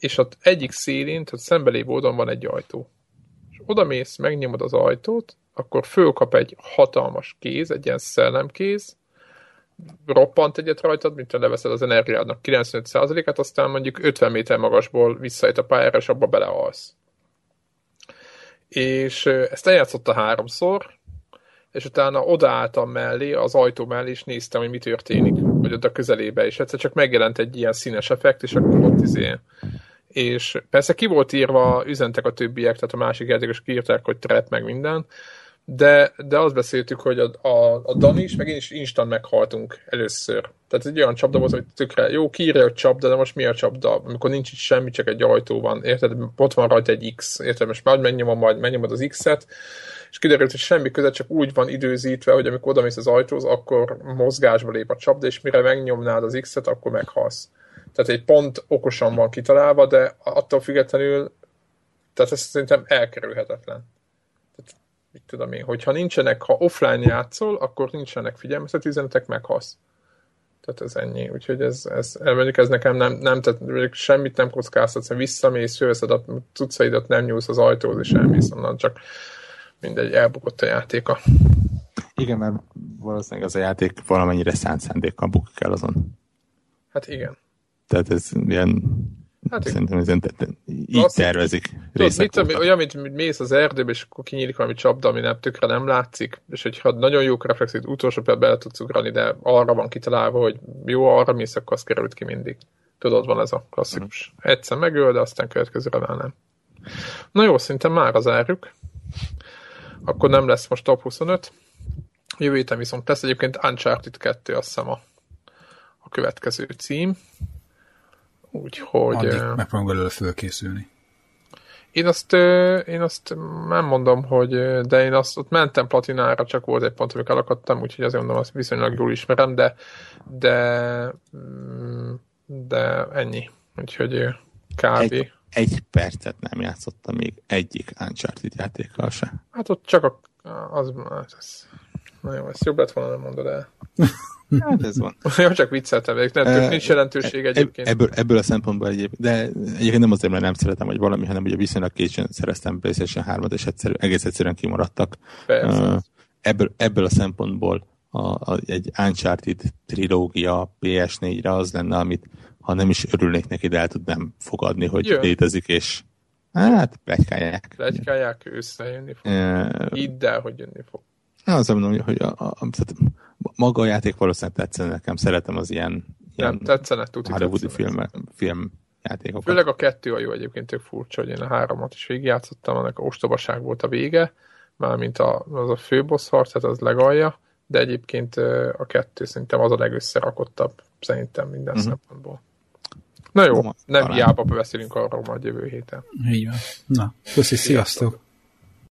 és ott egyik szélén, tehát szembelévő oldalon van egy ajtó. És oda mész, megnyomod az ajtót, akkor fölkap egy hatalmas kéz, egy ilyen szellemkéz, roppant egyet rajtad, mint leveszed az energiádnak 95%-át, aztán mondjuk 50 méter magasból visszajött a pályára, és abba belealsz. És ezt eljátszotta háromszor, és utána odaálltam mellé, az ajtó mellé, és néztem, hogy mi történik, vagy ott a közelébe, és egyszer csak megjelent egy ilyen színes effekt, és akkor ott izé. És persze ki volt írva, üzentek a többiek, tehát a másik játékos kiírták, hogy teret meg minden, de, de azt beszéltük, hogy a, a, a Dani is, meg én is instant meghaltunk először. Tehát egy olyan csapda volt, hogy tökre jó, kiírja, hogy csapda, de most mi a csapda? Amikor nincs itt semmi, csak egy ajtó van, érted? Ott van rajta egy X, érted? Most majd megnyomom, majd megnyomod az X-et, és kiderült, hogy semmi köze, csak úgy van időzítve, hogy amikor oda mész az ajtóhoz, akkor mozgásba lép a csapda, és mire megnyomnád az X-et, akkor meghalsz. Tehát egy pont okosan van kitalálva, de attól függetlenül, tehát ez szerintem elkerülhetetlen mit tudom én, hogyha nincsenek, ha offline játszol, akkor nincsenek figyelmeztető üzenetek, meghasz. Tehát ez ennyi. Úgyhogy ez, ez, mondjuk ez nekem nem, nem tehát semmit nem kockáztatsz, visszamész, fölveszed a cuccaidat, nem nyúlsz az ajtóhoz, és elmész onnan, csak mindegy, elbukott a játéka. Igen, mert valószínűleg az a játék valamennyire szánt szándékkal bukik el azon. Hát igen. Tehát ez ilyen Hát Szerintem te, így azt, tervezik. Tudod, mit tudom, olyan, mint mész az erdőbe, és akkor kinyílik valami csapda, ami nem tökre nem látszik, és hogyha nagyon jó reflexit, utolsó percben bele tudsz ugrani, de arra van kitalálva, hogy jó, arra mész, akkor az került ki mindig. Tudod, van ez a klasszikus. Mm. Egyszer megöl, de aztán következőre már nem. Na jó, szerintem már az áruk. Akkor nem lesz most top 25. Jövő héten viszont lesz egyébként Uncharted 2, azt hiszem a, a következő cím. Úgyhogy... Addig megpróbálom belőle fölkészülni. Én azt, én azt nem mondom, hogy de én azt ott mentem platinára, csak volt egy pont, amikor elakadtam, úgyhogy azért mondom, azt viszonylag jól ismerem, de de, mm, de ennyi. Úgyhogy kb. Egy, egy percet nem játszottam még egyik Uncharted játékkal se. Hát ott csak a, az, az, na jó, ezt jobb lett volna nem mondod el. Hát ez van. Jó, csak vicceltem, nem, uh, nincs jelentőség egyébként. Ebből, ebből a szempontból egyébként, de egyébként nem azért, mert nem szeretem, vagy valami, hanem ugye viszonylag későn szereztem PlayStation 3-at, és egyszerű, egész egyszerűen kimaradtak. Uh, ebből, ebből a szempontból a, a, egy Uncharted trilógia PS4-re az lenne, amit ha nem is örülnék neki, de el tudnám fogadni, hogy Jön. létezik, és hát plegykálják. Plegykálják, összejönni fog. Uh, Hidd el, hogy jönni fog. Az mondom, hogy a, a, a, maga a játék valószínűleg tetszene nekem, szeretem az ilyen, nem, ilyen tetszene, tuti Hollywoodi film, film játékokat. Főleg a kettő a jó egyébként tök furcsa, hogy én a háromat is végigjátszottam, annak a ostobaság volt a vége, mármint a, az a főbossz harc, tehát az legalja, de egyébként a kettő szerintem az a legösszerakottabb, szerintem minden uh-huh. szempontból. Na jó, nem hiába beszélünk arról majd jövő héten. Így van. Na, köszi, sziasztok!